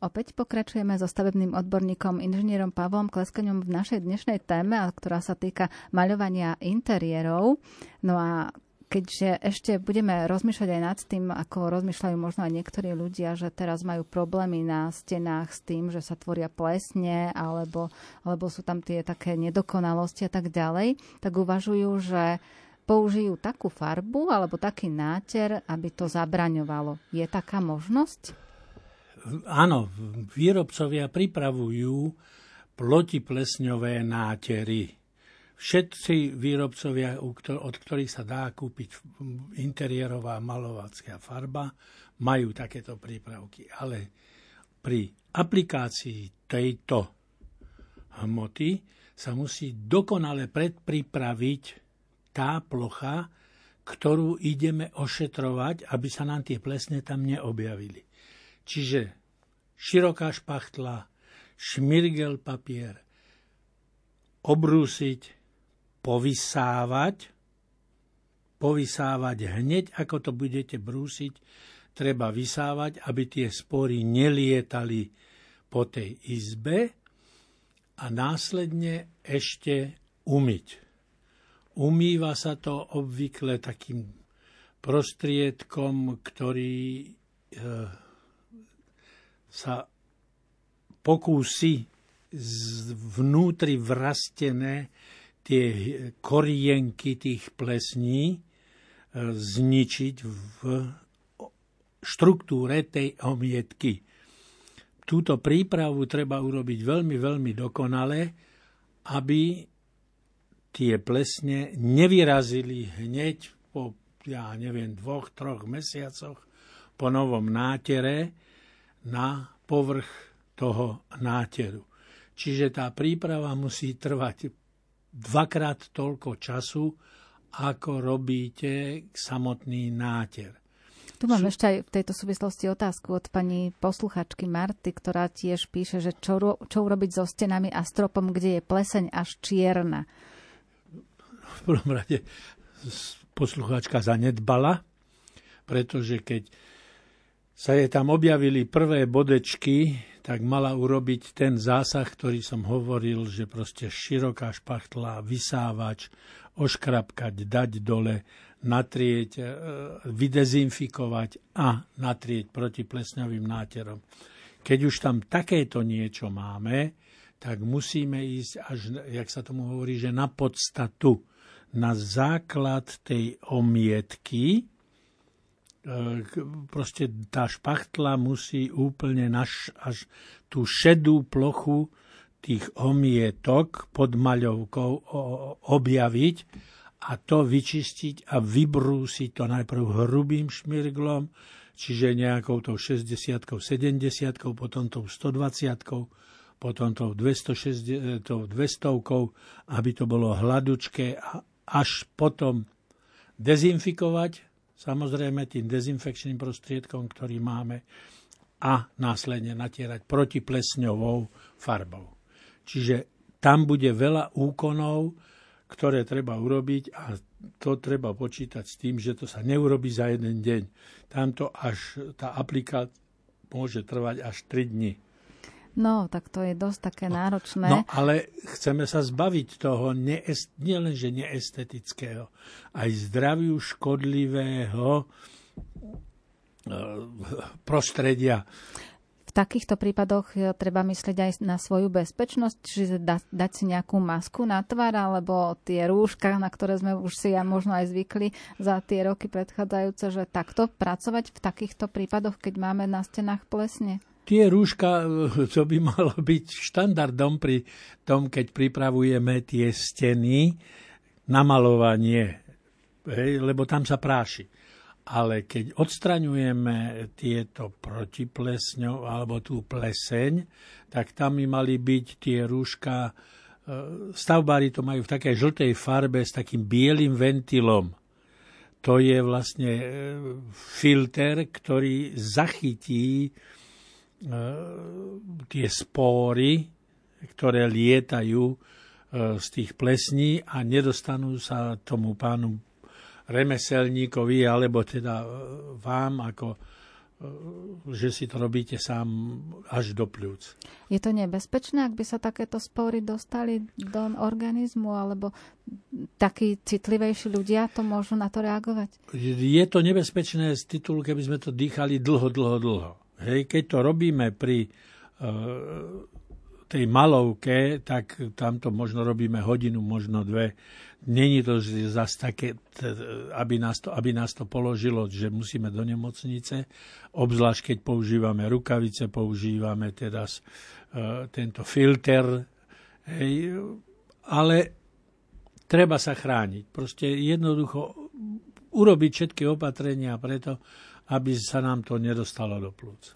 Opäť pokračujeme so stavebným odborníkom inžinierom Pavlom Kleskaňom v našej dnešnej téme, ktorá sa týka maľovania interiérov. No a keďže ešte budeme rozmýšľať aj nad tým, ako rozmýšľajú možno aj niektorí ľudia, že teraz majú problémy na stenách s tým, že sa tvoria plesne alebo, alebo sú tam tie také nedokonalosti a tak ďalej, tak uvažujú, že použijú takú farbu alebo taký náter, aby to zabraňovalo. Je taká možnosť? Áno, výrobcovia pripravujú plotiplesňové nátery všetci výrobcovia, od ktorých sa dá kúpiť interiérová malovacká farba, majú takéto prípravky. Ale pri aplikácii tejto hmoty sa musí dokonale predpripraviť tá plocha, ktorú ideme ošetrovať, aby sa nám tie plesne tam neobjavili. Čiže široká špachtla, šmirgel papier, obrúsiť povysávať, povysávať hneď, ako to budete brúsiť, treba vysávať, aby tie spory nelietali po tej izbe a následne ešte umyť. Umýva sa to obvykle takým prostriedkom, ktorý e, sa pokúsi vnútri vrastené tie korienky tých plesní e, zničiť v štruktúre tej omietky. Túto prípravu treba urobiť veľmi, veľmi dokonale, aby tie plesne nevyrazili hneď po, ja neviem, dvoch, troch mesiacoch po novom nátere na povrch toho náteru. Čiže tá príprava musí trvať dvakrát toľko času, ako robíte samotný náter. Tu mám ešte aj v tejto súvislosti otázku od pani posluchačky Marty, ktorá tiež píše, že čo, čo urobiť so stenami a stropom, kde je pleseň až čierna. V prvom rade posluchačka zanedbala, pretože keď sa jej tam objavili prvé bodečky, tak mala urobiť ten zásah, ktorý som hovoril, že proste široká špachtla, vysávač, oškrapkať, dať dole, natrieť, e, vydezinfikovať a natrieť proti plesňovým náterom. Keď už tam takéto niečo máme, tak musíme ísť až, jak sa tomu hovorí, že na podstatu, na základ tej omietky, proste tá špachtla musí úplne naš, až tú šedú plochu tých omietok pod maľovkou objaviť a to vyčistiť a vybrúsiť to najprv hrubým šmirglom, čiže nejakou tou 60 70 potom tou 120 potom tou 200, tou 200 aby to bolo hladučké a až potom dezinfikovať samozrejme tým dezinfekčným prostriedkom, ktorý máme a následne natierať protiplesňovou farbou. Čiže tam bude veľa úkonov, ktoré treba urobiť a to treba počítať s tým, že to sa neurobi za jeden deň. Tamto až tá aplikácia môže trvať až 3 dní. No, tak to je dosť také no, náročné. No, ale chceme sa zbaviť toho neest, nielenže neestetického, aj zdraviu škodlivého e, prostredia. V takýchto prípadoch e, treba myslieť aj na svoju bezpečnosť, čiže da, dať si nejakú masku na tvár, alebo tie rúška, na ktoré sme už si ja možno aj zvykli za tie roky predchádzajúce, že takto pracovať v takýchto prípadoch, keď máme na stenách plesne? Tie rúška, to by [LAUGHS] malo byť štandardom pri tom, keď pripravujeme tie steny na malovanie, hej, lebo tam sa práši. Ale keď odstraňujeme tieto protiplesňov alebo tú pleseň, tak tam by mali byť tie rúška, e, stavbári to majú v takej žltej farbe s takým bielým ventilom. To je vlastne e, filter, ktorý zachytí tie spóry, ktoré lietajú z tých plesní a nedostanú sa tomu pánu remeselníkovi, alebo teda vám ako že si to robíte sám až do pľúc. Je to nebezpečné, ak by sa takéto spory dostali do organizmu, alebo takí citlivejší ľudia to môžu na to reagovať? Je to nebezpečné z titulu, keby sme to dýchali dlho, dlho, dlho. Hej, keď to robíme pri uh, tej malovke, tak tam to možno robíme hodinu, možno dve. Není to zase také, aby nás, to, aby nás to položilo, že musíme do nemocnice, obzvlášť keď používame rukavice, používame teda uh, tento filter, hej, ale treba sa chrániť. Proste jednoducho urobiť všetky opatrenia preto, aby sa nám to nedostalo do plúc.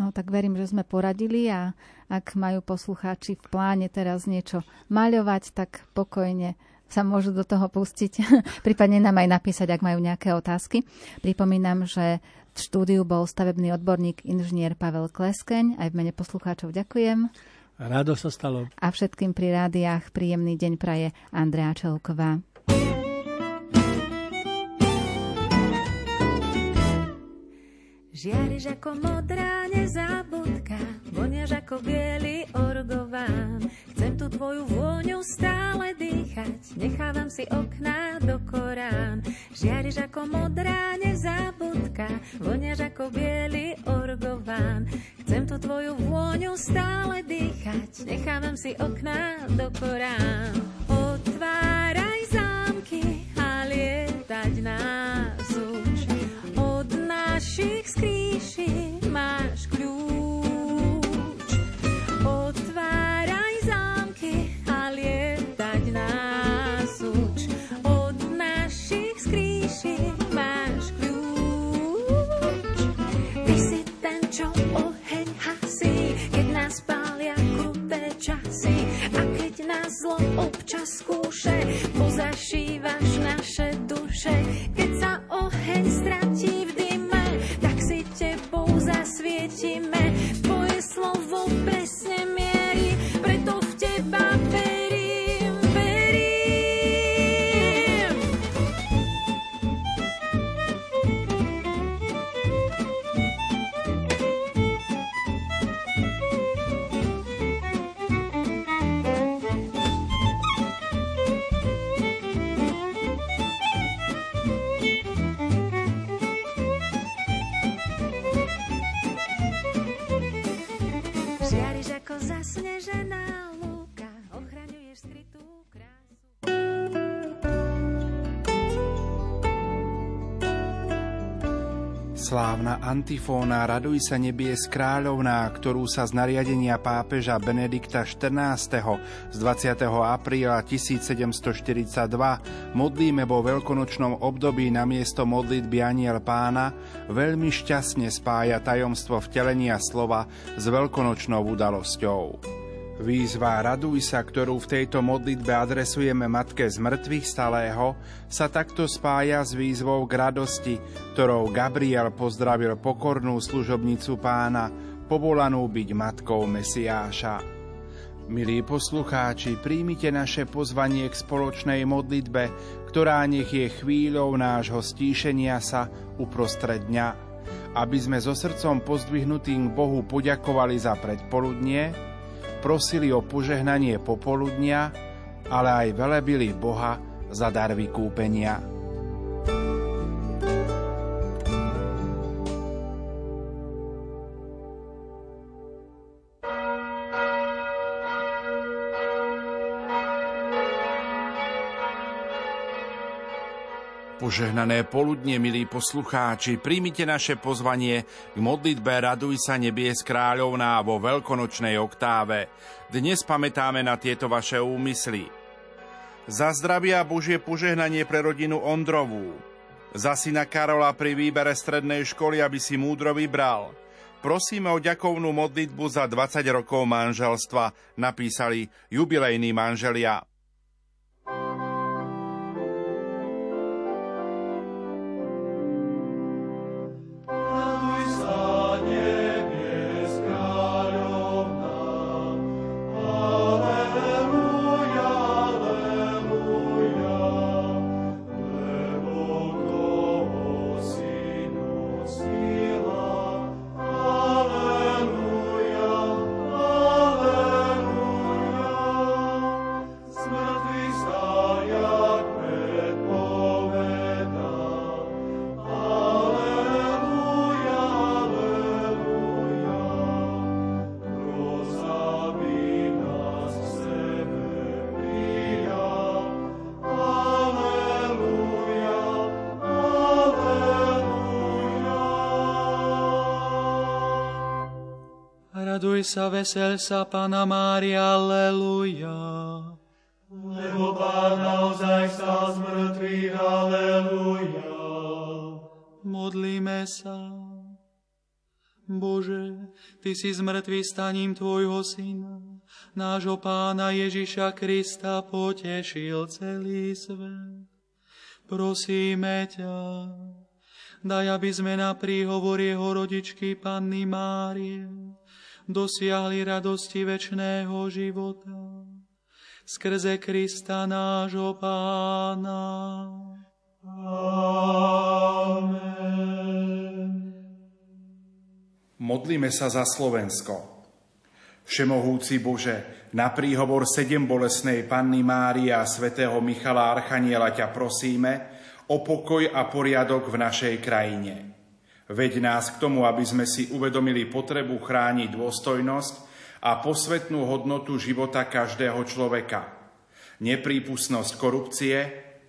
No tak verím, že sme poradili a ak majú poslucháči v pláne teraz niečo maľovať, tak pokojne sa môžu do toho pustiť. [LAUGHS] Prípadne nám aj napísať, ak majú nejaké otázky. Pripomínam, že v štúdiu bol stavebný odborník inžinier Pavel Kleskeň. Aj v mene poslucháčov ďakujem. Rádo sa stalo. A všetkým pri rádiách príjemný deň praje Andrea Čelková. Žiariš ako modrá nezabudka, voniaš ako biely orgován. Chcem tu tvoju vôňu stále dýchať, nechávam si okná do Korán. Žiariš ako modrá nezabudka, voniaš ako biely orgován. Chcem tu tvoju vôňu stále dýchať, nechávam si okná do Korán. Otváraj zámky a lietať od našich skrín máš kľúč. Antifóna Raduj sa nebies kráľovná, ktorú sa z nariadenia pápeža Benedikta XIV. z 20. apríla 1742 modlíme vo veľkonočnom období na miesto modlitby Aniel pána, veľmi šťastne spája tajomstvo vtelenia slova s veľkonočnou udalosťou. Výzva Raduj sa, ktorú v tejto modlitbe adresujeme Matke z mŕtvych stalého, sa takto spája s výzvou k radosti, ktorou Gabriel pozdravil pokornú služobnicu pána, povolanú byť matkou Mesiáša. Milí poslucháči, príjmite naše pozvanie k spoločnej modlitbe, ktorá nech je chvíľou nášho stíšenia sa uprostred dňa, aby sme so srdcom pozdvihnutým Bohu poďakovali za predpoludnie, prosili o požehnanie popoludnia, ale aj velebili Boha za dar vykúpenia. Požehnané poludne, milí poslucháči, príjmite naše pozvanie k modlitbe Raduj sa nebies kráľovná vo veľkonočnej oktáve. Dnes pamätáme na tieto vaše úmysly. Za zdravia Božie požehnanie pre rodinu Ondrovú. Za syna Karola pri výbere strednej školy, aby si múdro vybral. Prosíme o ďakovnú modlitbu za 20 rokov manželstva, napísali jubilejní manželia. Sa, vesel sa, Pana Mária, Aleluja. Lebo Pán naozaj stal z mŕtvych, Aleluja. Modlíme sa. Bože, Ty si z mŕtvych staním Tvojho Syna, nášho Pána Ježiša Krista potešil celý svet. Prosíme ťa, daj, aby sme na príhovor jeho rodičky Panny Márie dosiahli radosti večného života. Skrze Krista nášho Pána. Amen. Modlíme sa za Slovensko. Všemohúci Bože, na príhovor sedem bolesnej Panny Mária a svätého Michala Archaniela ťa prosíme o pokoj a poriadok v našej krajine. Veď nás k tomu, aby sme si uvedomili potrebu chrániť dôstojnosť a posvetnú hodnotu života každého človeka. Neprípustnosť korupcie,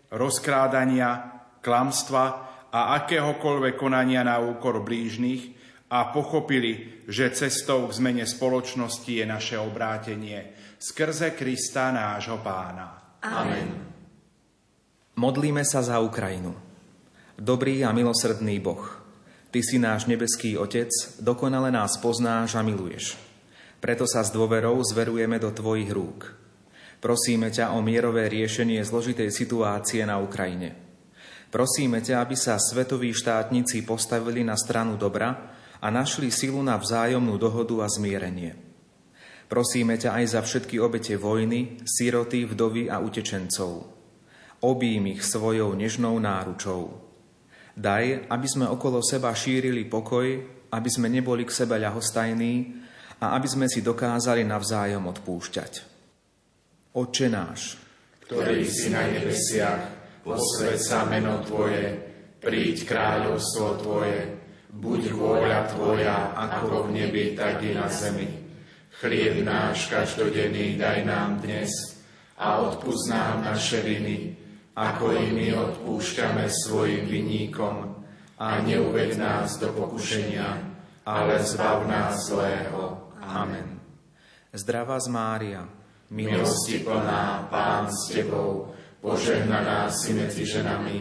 rozkrádania, klamstva a akéhokoľvek konania na úkor blížnych a pochopili, že cestou k zmene spoločnosti je naše obrátenie skrze Krista nášho pána. Amen. Modlíme sa za Ukrajinu. Dobrý a milosrdný Boh, Ty si náš nebeský Otec, dokonale nás poznáš a miluješ. Preto sa s dôverou zverujeme do Tvojich rúk. Prosíme ťa o mierové riešenie zložitej situácie na Ukrajine. Prosíme ťa, aby sa svetoví štátnici postavili na stranu dobra a našli silu na vzájomnú dohodu a zmierenie. Prosíme ťa aj za všetky obete vojny, síroty, vdovy a utečencov. Obím ich svojou nežnou náručou Daj, aby sme okolo seba šírili pokoj, aby sme neboli k sebe ľahostajní a aby sme si dokázali navzájom odpúšťať. Oče náš, ktorý si na nebesiach, posved sa meno Tvoje, príď kráľovstvo Tvoje, buď vôľa Tvoja, ako v nebi, tak i na zemi. Chlieb náš každodenný daj nám dnes a odpúsť nám naše viny, ako i my odpúšťame svojim vinníkom a neuved nás do pokušenia, ale zbav nás zlého. Amen. Zdravá z Mária, milosti plná, Pán s Tebou, požehnaná si medzi ženami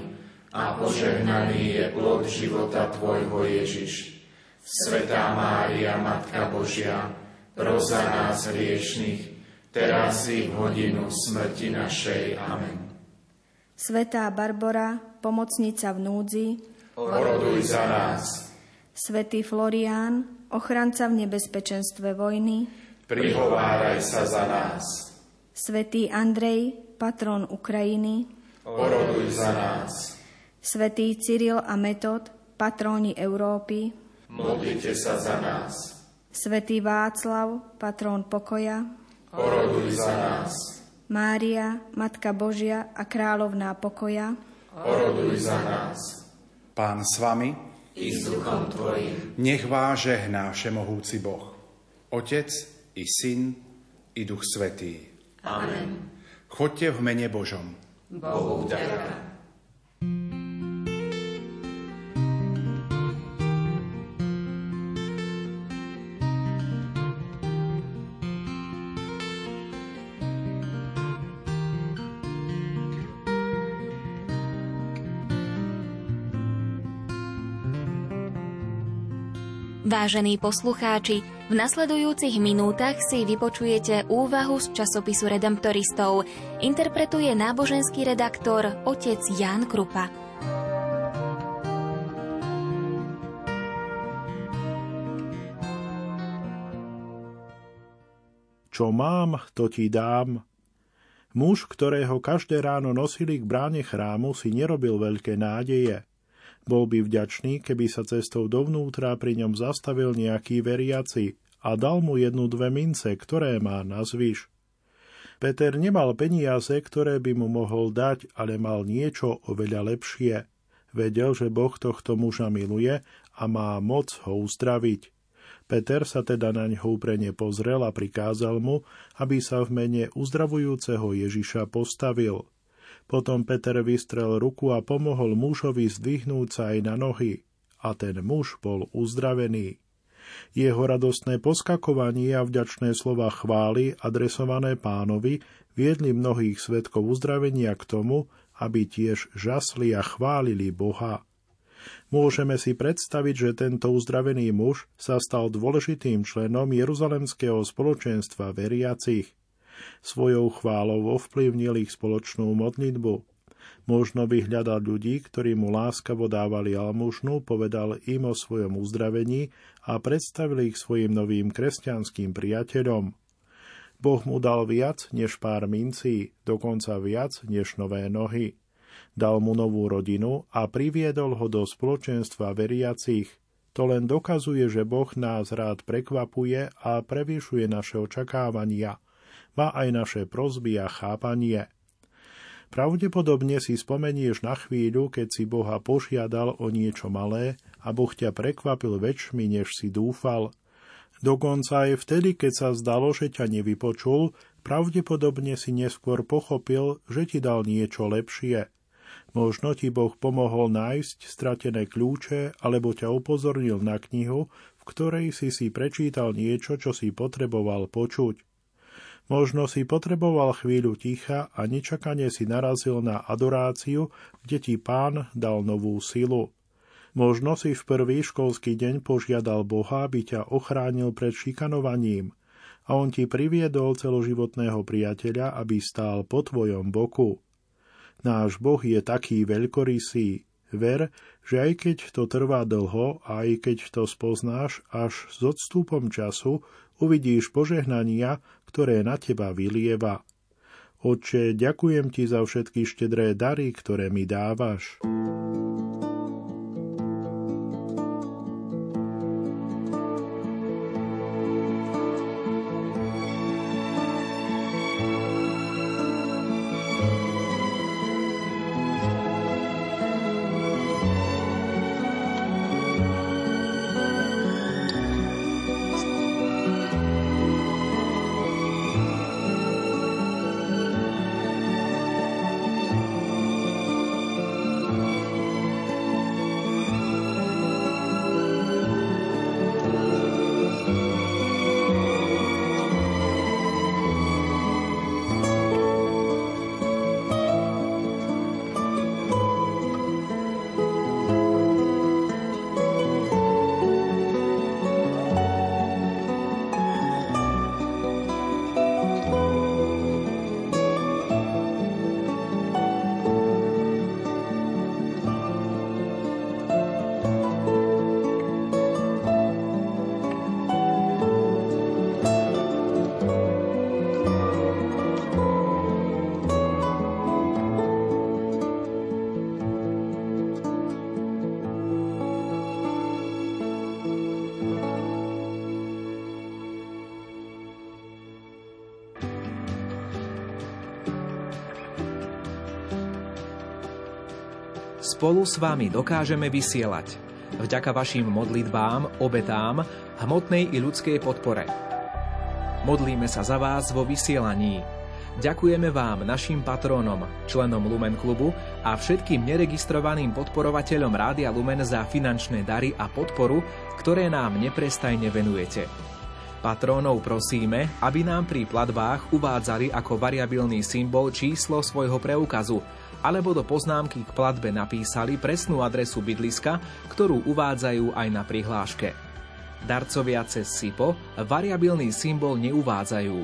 a požehnaný je plod života Tvojho Ježiš. Svetá Mária, Matka Božia, pros za nás hriešných, teraz i v hodinu smrti našej. Amen. Svetá Barbora, pomocnica v núdzi, oroduj za nás. Svetý Florián, ochranca v nebezpečenstve vojny, prihováraj sa za nás. Svetý Andrej, patron Ukrajiny, oroduj za nás. Svetý Cyril a Metod, patróni Európy, modlite sa za nás. Svetý Václav, patrón pokoja, oroduj za nás. Mária, Matka Božia a Kráľovná pokoja, oroduj za nás. Pán s vami, i s duchom Tvojim. Nech vás žehná Všemohúci Boh, Otec i Syn i Duch Svetý. Amen. Chodte v mene Božom. Bohu ďakujem. Vážení poslucháči, v nasledujúcich minútach si vypočujete úvahu z časopisu Redemptoristov. Interpretuje náboženský redaktor otec Ján Krupa. Čo mám, to ti dám. Muž, ktorého každé ráno nosili k bráne chrámu, si nerobil veľké nádeje – bol by vďačný, keby sa cestou dovnútra pri ňom zastavil nejaký veriaci a dal mu jednu dve mince, ktoré má na zvyš. Peter nemal peniaze, ktoré by mu mohol dať, ale mal niečo oveľa lepšie. Vedel, že Boh tohto muža miluje a má moc ho uzdraviť. Peter sa teda na ňo úprene pozrel a prikázal mu, aby sa v mene uzdravujúceho Ježiša postavil – potom Peter vystrel ruku a pomohol mužovi zdvihnúť sa aj na nohy. A ten muž bol uzdravený. Jeho radostné poskakovanie a vďačné slova chvály adresované pánovi viedli mnohých svetkov uzdravenia k tomu, aby tiež žasli a chválili Boha. Môžeme si predstaviť, že tento uzdravený muž sa stal dôležitým členom Jeruzalemského spoločenstva veriacich. Svojou chválou ovplyvnil ich spoločnú modlitbu. Možno vyhľadal ľudí, ktorí mu láskavo dávali almužnu, povedal im o svojom uzdravení a predstavil ich svojim novým kresťanským priateľom. Boh mu dal viac než pár mincí, dokonca viac než nové nohy. Dal mu novú rodinu a priviedol ho do spoločenstva veriacich. To len dokazuje, že Boh nás rád prekvapuje a prevyšuje naše očakávania. Má aj naše prozby a chápanie. Pravdepodobne si spomenieš na chvíľu, keď si Boha požiadal o niečo malé a Boh ťa prekvapil väčšmi, než si dúfal. Dokonca aj vtedy, keď sa zdalo, že ťa nevypočul, pravdepodobne si neskôr pochopil, že ti dal niečo lepšie. Možno ti Boh pomohol nájsť stratené kľúče, alebo ťa upozornil na knihu, v ktorej si si prečítal niečo, čo si potreboval počuť. Možno si potreboval chvíľu ticha a nečakane si narazil na adoráciu, kde ti pán dal novú silu. Možno si v prvý školský deň požiadal Boha, aby ťa ochránil pred šikanovaním a on ti priviedol celoživotného priateľa, aby stál po tvojom boku. Náš Boh je taký veľkorysý. Ver, že aj keď to trvá dlho aj keď to spoznáš, až s odstupom času uvidíš požehnania, ktoré na teba vylieva. Oče, ďakujem ti za všetky štedré dary, ktoré mi dávaš. Spolu s vami dokážeme vysielať. Vďaka vašim modlitbám, obetám, hmotnej i ľudskej podpore. Modlíme sa za vás vo vysielaní. Ďakujeme vám, našim patrónom, členom Lumen klubu a všetkým neregistrovaným podporovateľom Rádia Lumen za finančné dary a podporu, ktoré nám neprestajne venujete. Patrónov prosíme, aby nám pri platbách uvádzali ako variabilný symbol číslo svojho preukazu – alebo do poznámky k platbe napísali presnú adresu bydliska, ktorú uvádzajú aj na prihláške. Darcovia cez SIPO variabilný symbol neuvádzajú.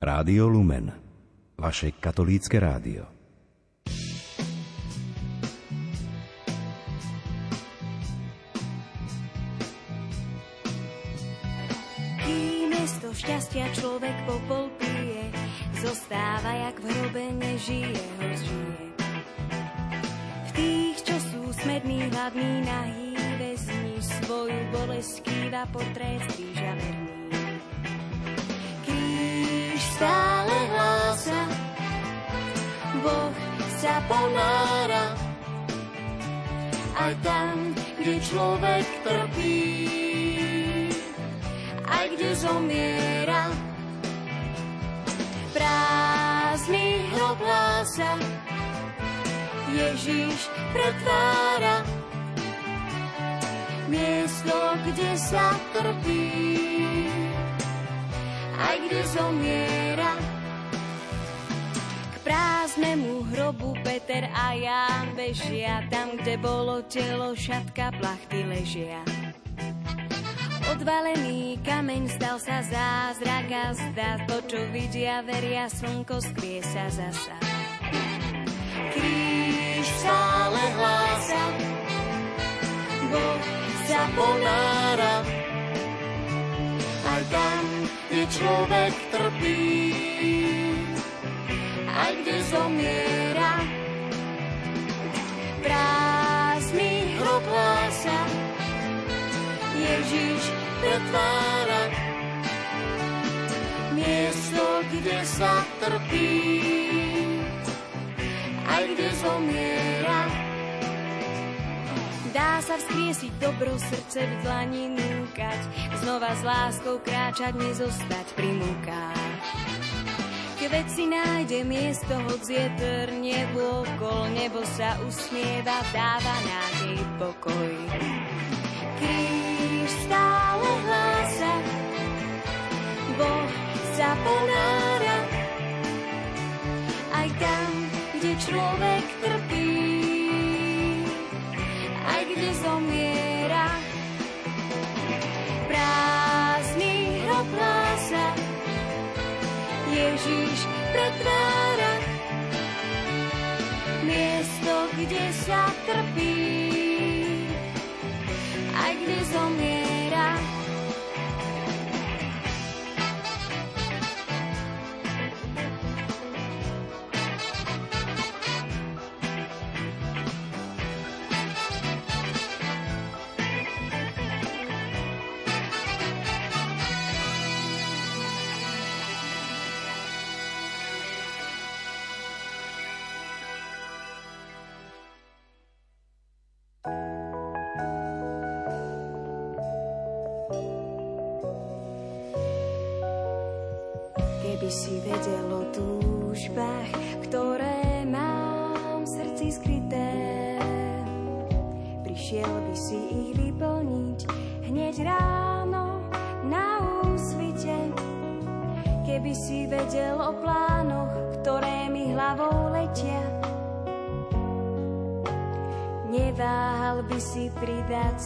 Rádio Lumen, vaše katolícke rádio. Šťastia človek popol zostáva jak v hrobe, nežije ho žije. V tých, čo sú smední, hladní, nahý, väzni svoju bolesť kýva portrét kríža verný. Kríž stále hlása, Boh sa ponára, aj tam, kde človek trpí, aj kde zomiera prázdny hrob hlása. Ježíš pretvára Miesto, kde sa trpí, aj kde zomiera. K prázdnemu hrobu Peter a Ján bežia, tam, kde bolo telo, šatka, plachty ležia. Odvalený kameň stal sa zázrak a zdá to, čo vidia, veria, slnko skrie sa zasa. Kríž stále hlása, Boh sa ponára, aj tam, kde človek trpí, aj kde zomiera. Prázdny hrob hlása, Ježiš pretvára miesto, kde sa trpí, aj kde zomiera. Dá sa vzkriesiť dobro srdce v dlani núkať, znova s láskou kráčať, nezostať pri múkách. Keď si nájde miesto, hoď vietor nebo okol, nebo sa usmieva, dáva nádej pokoj.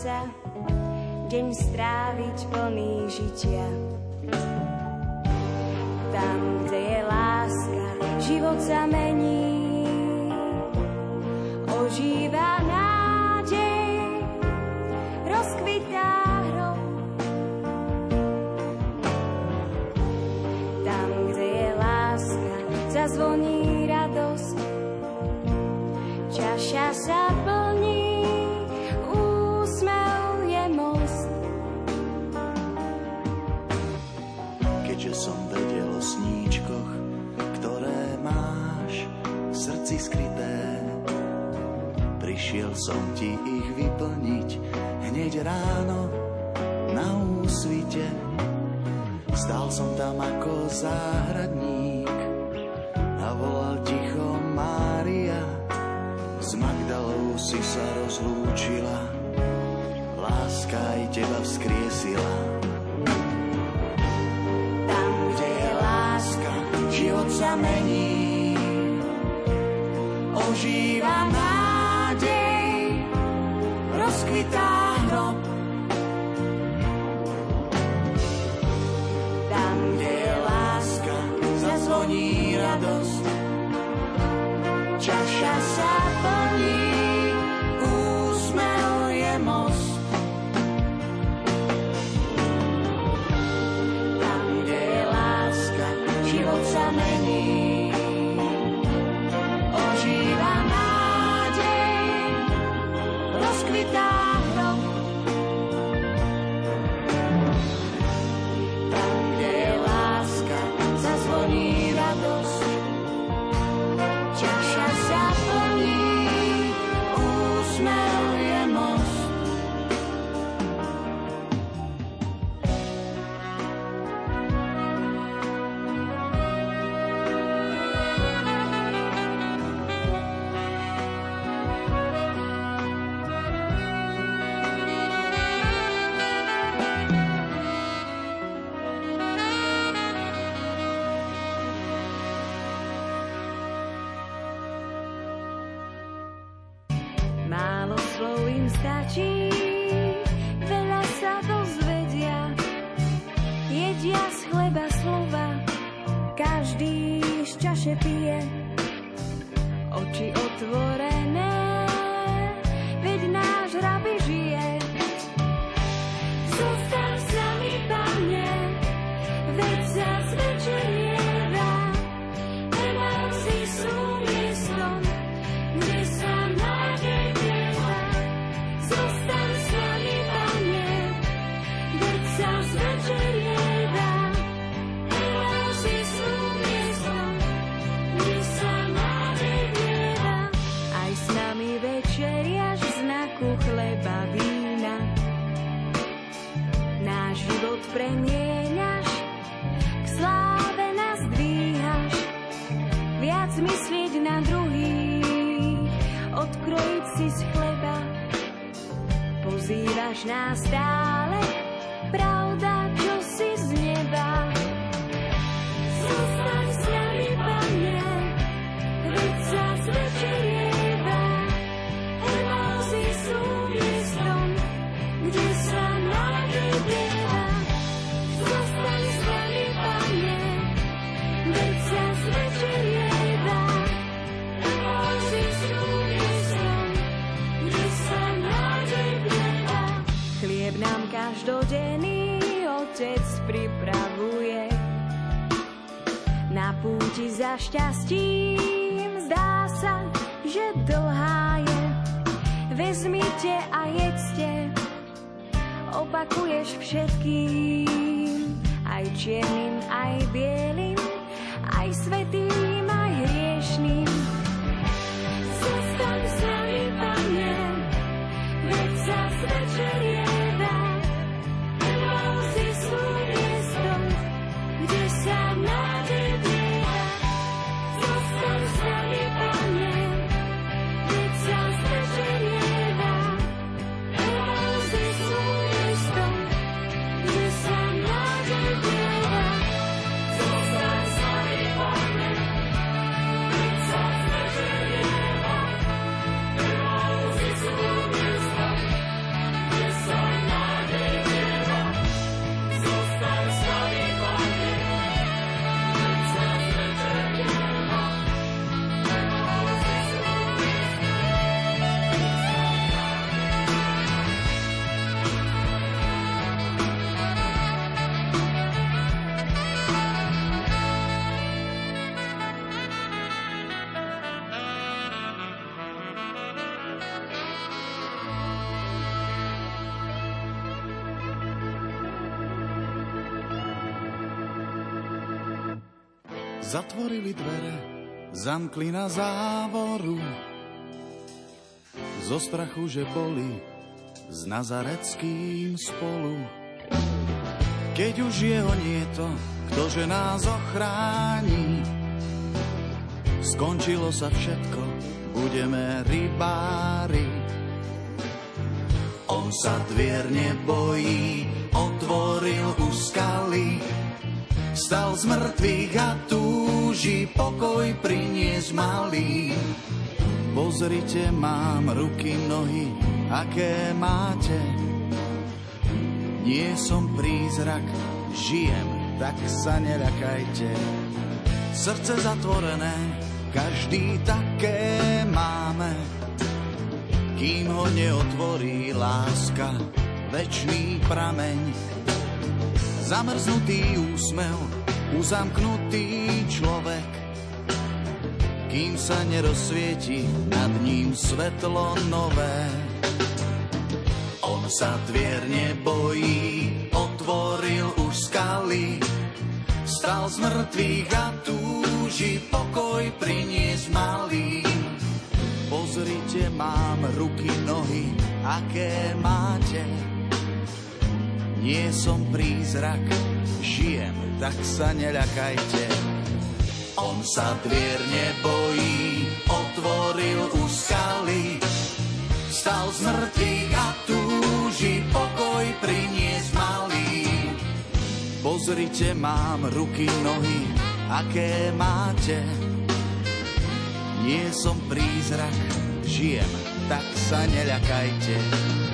Sa, deň stráviť plný žitia. Tam, kde je láska, život sa mení. Som ti ich vyplniť hneď ráno na úsvite. Stal som tam ako záhradník a volal ticho Mária. S Magdalou si sa rozlúčila, láska aj teba vzkriesila. Tam, kde je láska, život sa mení. Pozývaš nás stále, pravda, čo si z neba. Púti za šťastím zdá sa, že dlhá je. Vezmite a jedzte, opakuješ všetkým, aj čiernym, aj bielým, aj svetým, aj hriešným. Zostaň s nami, Pane, veď sa zvečerieva. Zatvorili dvere, zamkli na závoru. Zo strachu, že boli s Nazareckým spolu. Keď už jeho nieto, ktože nás ochráni, skončilo sa všetko, budeme rybári. On sa dvier nebojí, otvoril úskaly, Stal z mŕtvych a túži pokoj priniesť malý. Pozrite, mám ruky, nohy, aké máte. Nie som prízrak, žijem, tak sa neľakajte. Srdce zatvorené, každý také máme. Kým ho neotvorí láska, večný prameň zamrznutý úsmev, uzamknutý človek. Kým sa nerozsvieti nad ním svetlo nové. On sa dvier nebojí, otvoril už skaly, stal z mŕtvych a túži pokoj priniesť malý. Pozrite, mám ruky, nohy, aké máte. Nie som prízrak, žijem, tak sa neľakajte. On sa dvier nebojí, otvoril už skaly, stal z mŕtvych a túži pokoj priniesť malý. Pozrite, mám ruky, nohy, aké máte. Nie som prízrak, žijem, tak sa neľakajte.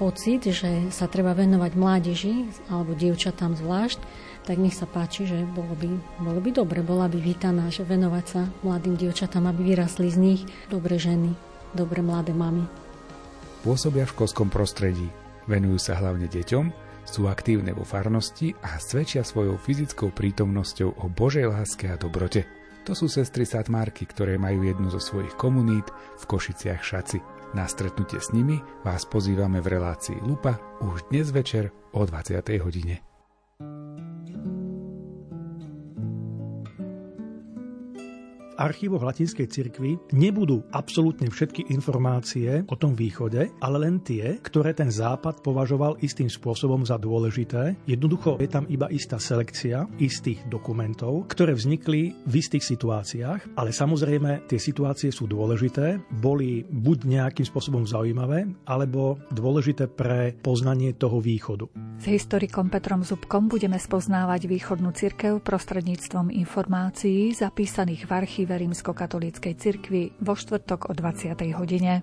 pocit, že sa treba venovať mládeži alebo dievčatám zvlášť, tak nech sa páči, že bolo by, bolo by dobre, bola by vítaná, že venovať sa mladým dievčatám, aby vyrastli z nich dobre ženy, dobre mladé mamy. Pôsobia v školskom prostredí, venujú sa hlavne deťom, sú aktívne vo farnosti a svedčia svojou fyzickou prítomnosťou o Božej láske a dobrote. To sú sestry Satmárky, ktoré majú jednu zo svojich komunít v Košiciach Šaci. Na stretnutie s nimi vás pozývame v relácii Lupa už dnes večer o 20. hodine. Archívoch Latinskej cirkvi nebudú absolútne všetky informácie o tom východe, ale len tie, ktoré ten západ považoval istým spôsobom za dôležité. Jednoducho je tam iba istá selekcia istých dokumentov, ktoré vznikli v istých situáciách, ale samozrejme tie situácie sú dôležité, boli buď nejakým spôsobom zaujímavé, alebo dôležité pre poznanie toho východu. S historikom Petrom Zubkom budeme spoznávať východnú cirkev prostredníctvom informácií zapísaných v archíve archíve rímskokatolíckej cirkvi vo štvrtok o 20. hodine.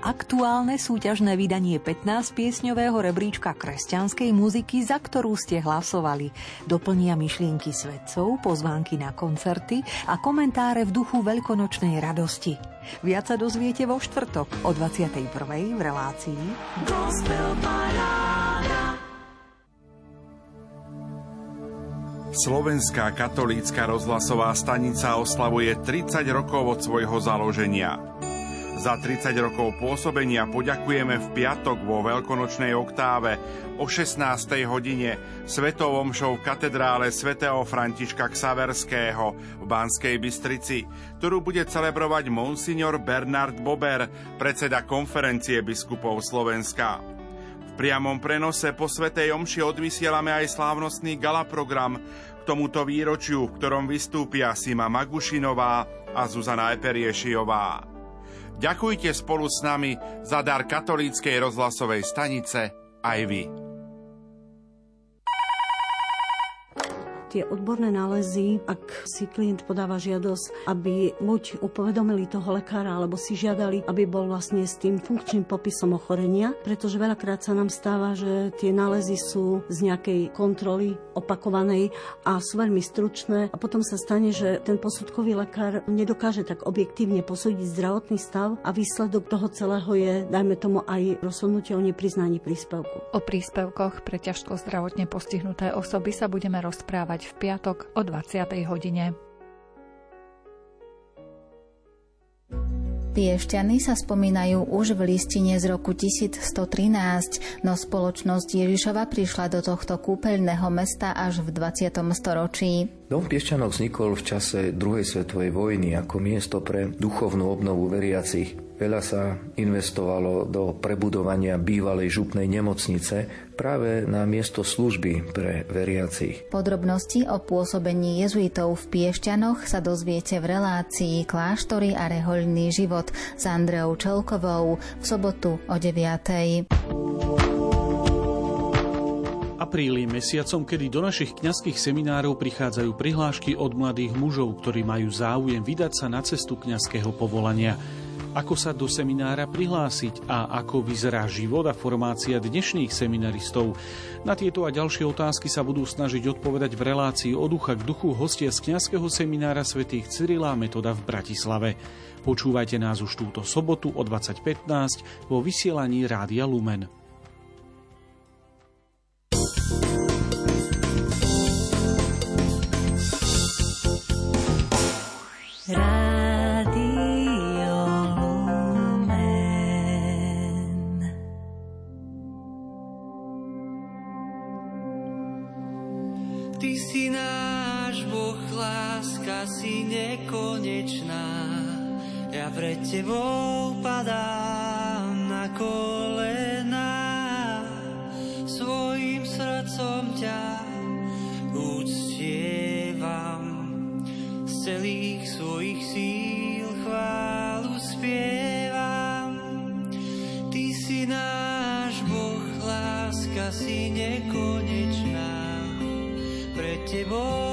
aktuálne súťažné vydanie 15-piesňového rebríčka kresťanskej muziky, za ktorú ste hlasovali. Doplnia myšlienky svedcov, pozvánky na koncerty a komentáre v duchu veľkonočnej radosti. Viac sa dozviete vo štvrtok o 21. v relácii Gospel Slovenská katolícka rozhlasová stanica oslavuje 30 rokov od svojho založenia. Za 30 rokov pôsobenia poďakujeme v piatok vo veľkonočnej oktáve o 16. hodine svetovom show v katedrále svätého Františka Ksaverského v Banskej Bystrici, ktorú bude celebrovať monsignor Bernard Bober, predseda konferencie biskupov Slovenska priamom prenose po Svetej Omši odvysielame aj slávnostný gala program k tomuto výročiu, v ktorom vystúpia Sima Magušinová a Zuzana Eperiešiová. Ďakujte spolu s nami za dar katolíckej rozhlasovej stanice aj vy. Tie odborné nálezy, ak si klient podáva žiadosť, aby buď upovedomili toho lekára, alebo si žiadali, aby bol vlastne s tým funkčným popisom ochorenia, pretože veľakrát sa nám stáva, že tie nálezy sú z nejakej kontroly opakovanej a sú veľmi stručné a potom sa stane, že ten posudkový lekár nedokáže tak objektívne posúdiť zdravotný stav a výsledok toho celého je, dajme tomu, aj rozhodnutie o nepriznaní príspevku. O príspevkoch pre ťažko zdravotne postihnuté osoby sa budeme rozprávať v piatok o 20. hodine. Piešťany sa spomínajú už v listine z roku 1113, no spoločnosť Ježišova prišla do tohto kúpeľného mesta až v 20. storočí. Dom v Piešťanoch vznikol v čase druhej svetovej vojny ako miesto pre duchovnú obnovu veriacich. Veľa sa investovalo do prebudovania bývalej župnej nemocnice práve na miesto služby pre veriacich. Podrobnosti o pôsobení jezuitov v Piešťanoch sa dozviete v relácii Kláštory a rehoľný život s Andreou Čelkovou v sobotu o 9. A Apríl je mesiacom, kedy do našich kňazských seminárov prichádzajú prihlášky od mladých mužov, ktorí majú záujem vydať sa na cestu kňazského povolania. Ako sa do seminára prihlásiť a ako vyzerá život a formácia dnešných seminaristov? Na tieto a ďalšie otázky sa budú snažiť odpovedať v relácii od ducha k duchu hostia z kňazského seminára svätých Cyrila Metoda v Bratislave. Počúvajte nás už túto sobotu o 2015 vo vysielaní Rádia Lumen. Pred tebou padám na kolena, svojim srdcom ťa uctievam, z celých svojich síl chválu spievam. Ty si náš Boh, láska si nekonečná, pred tebou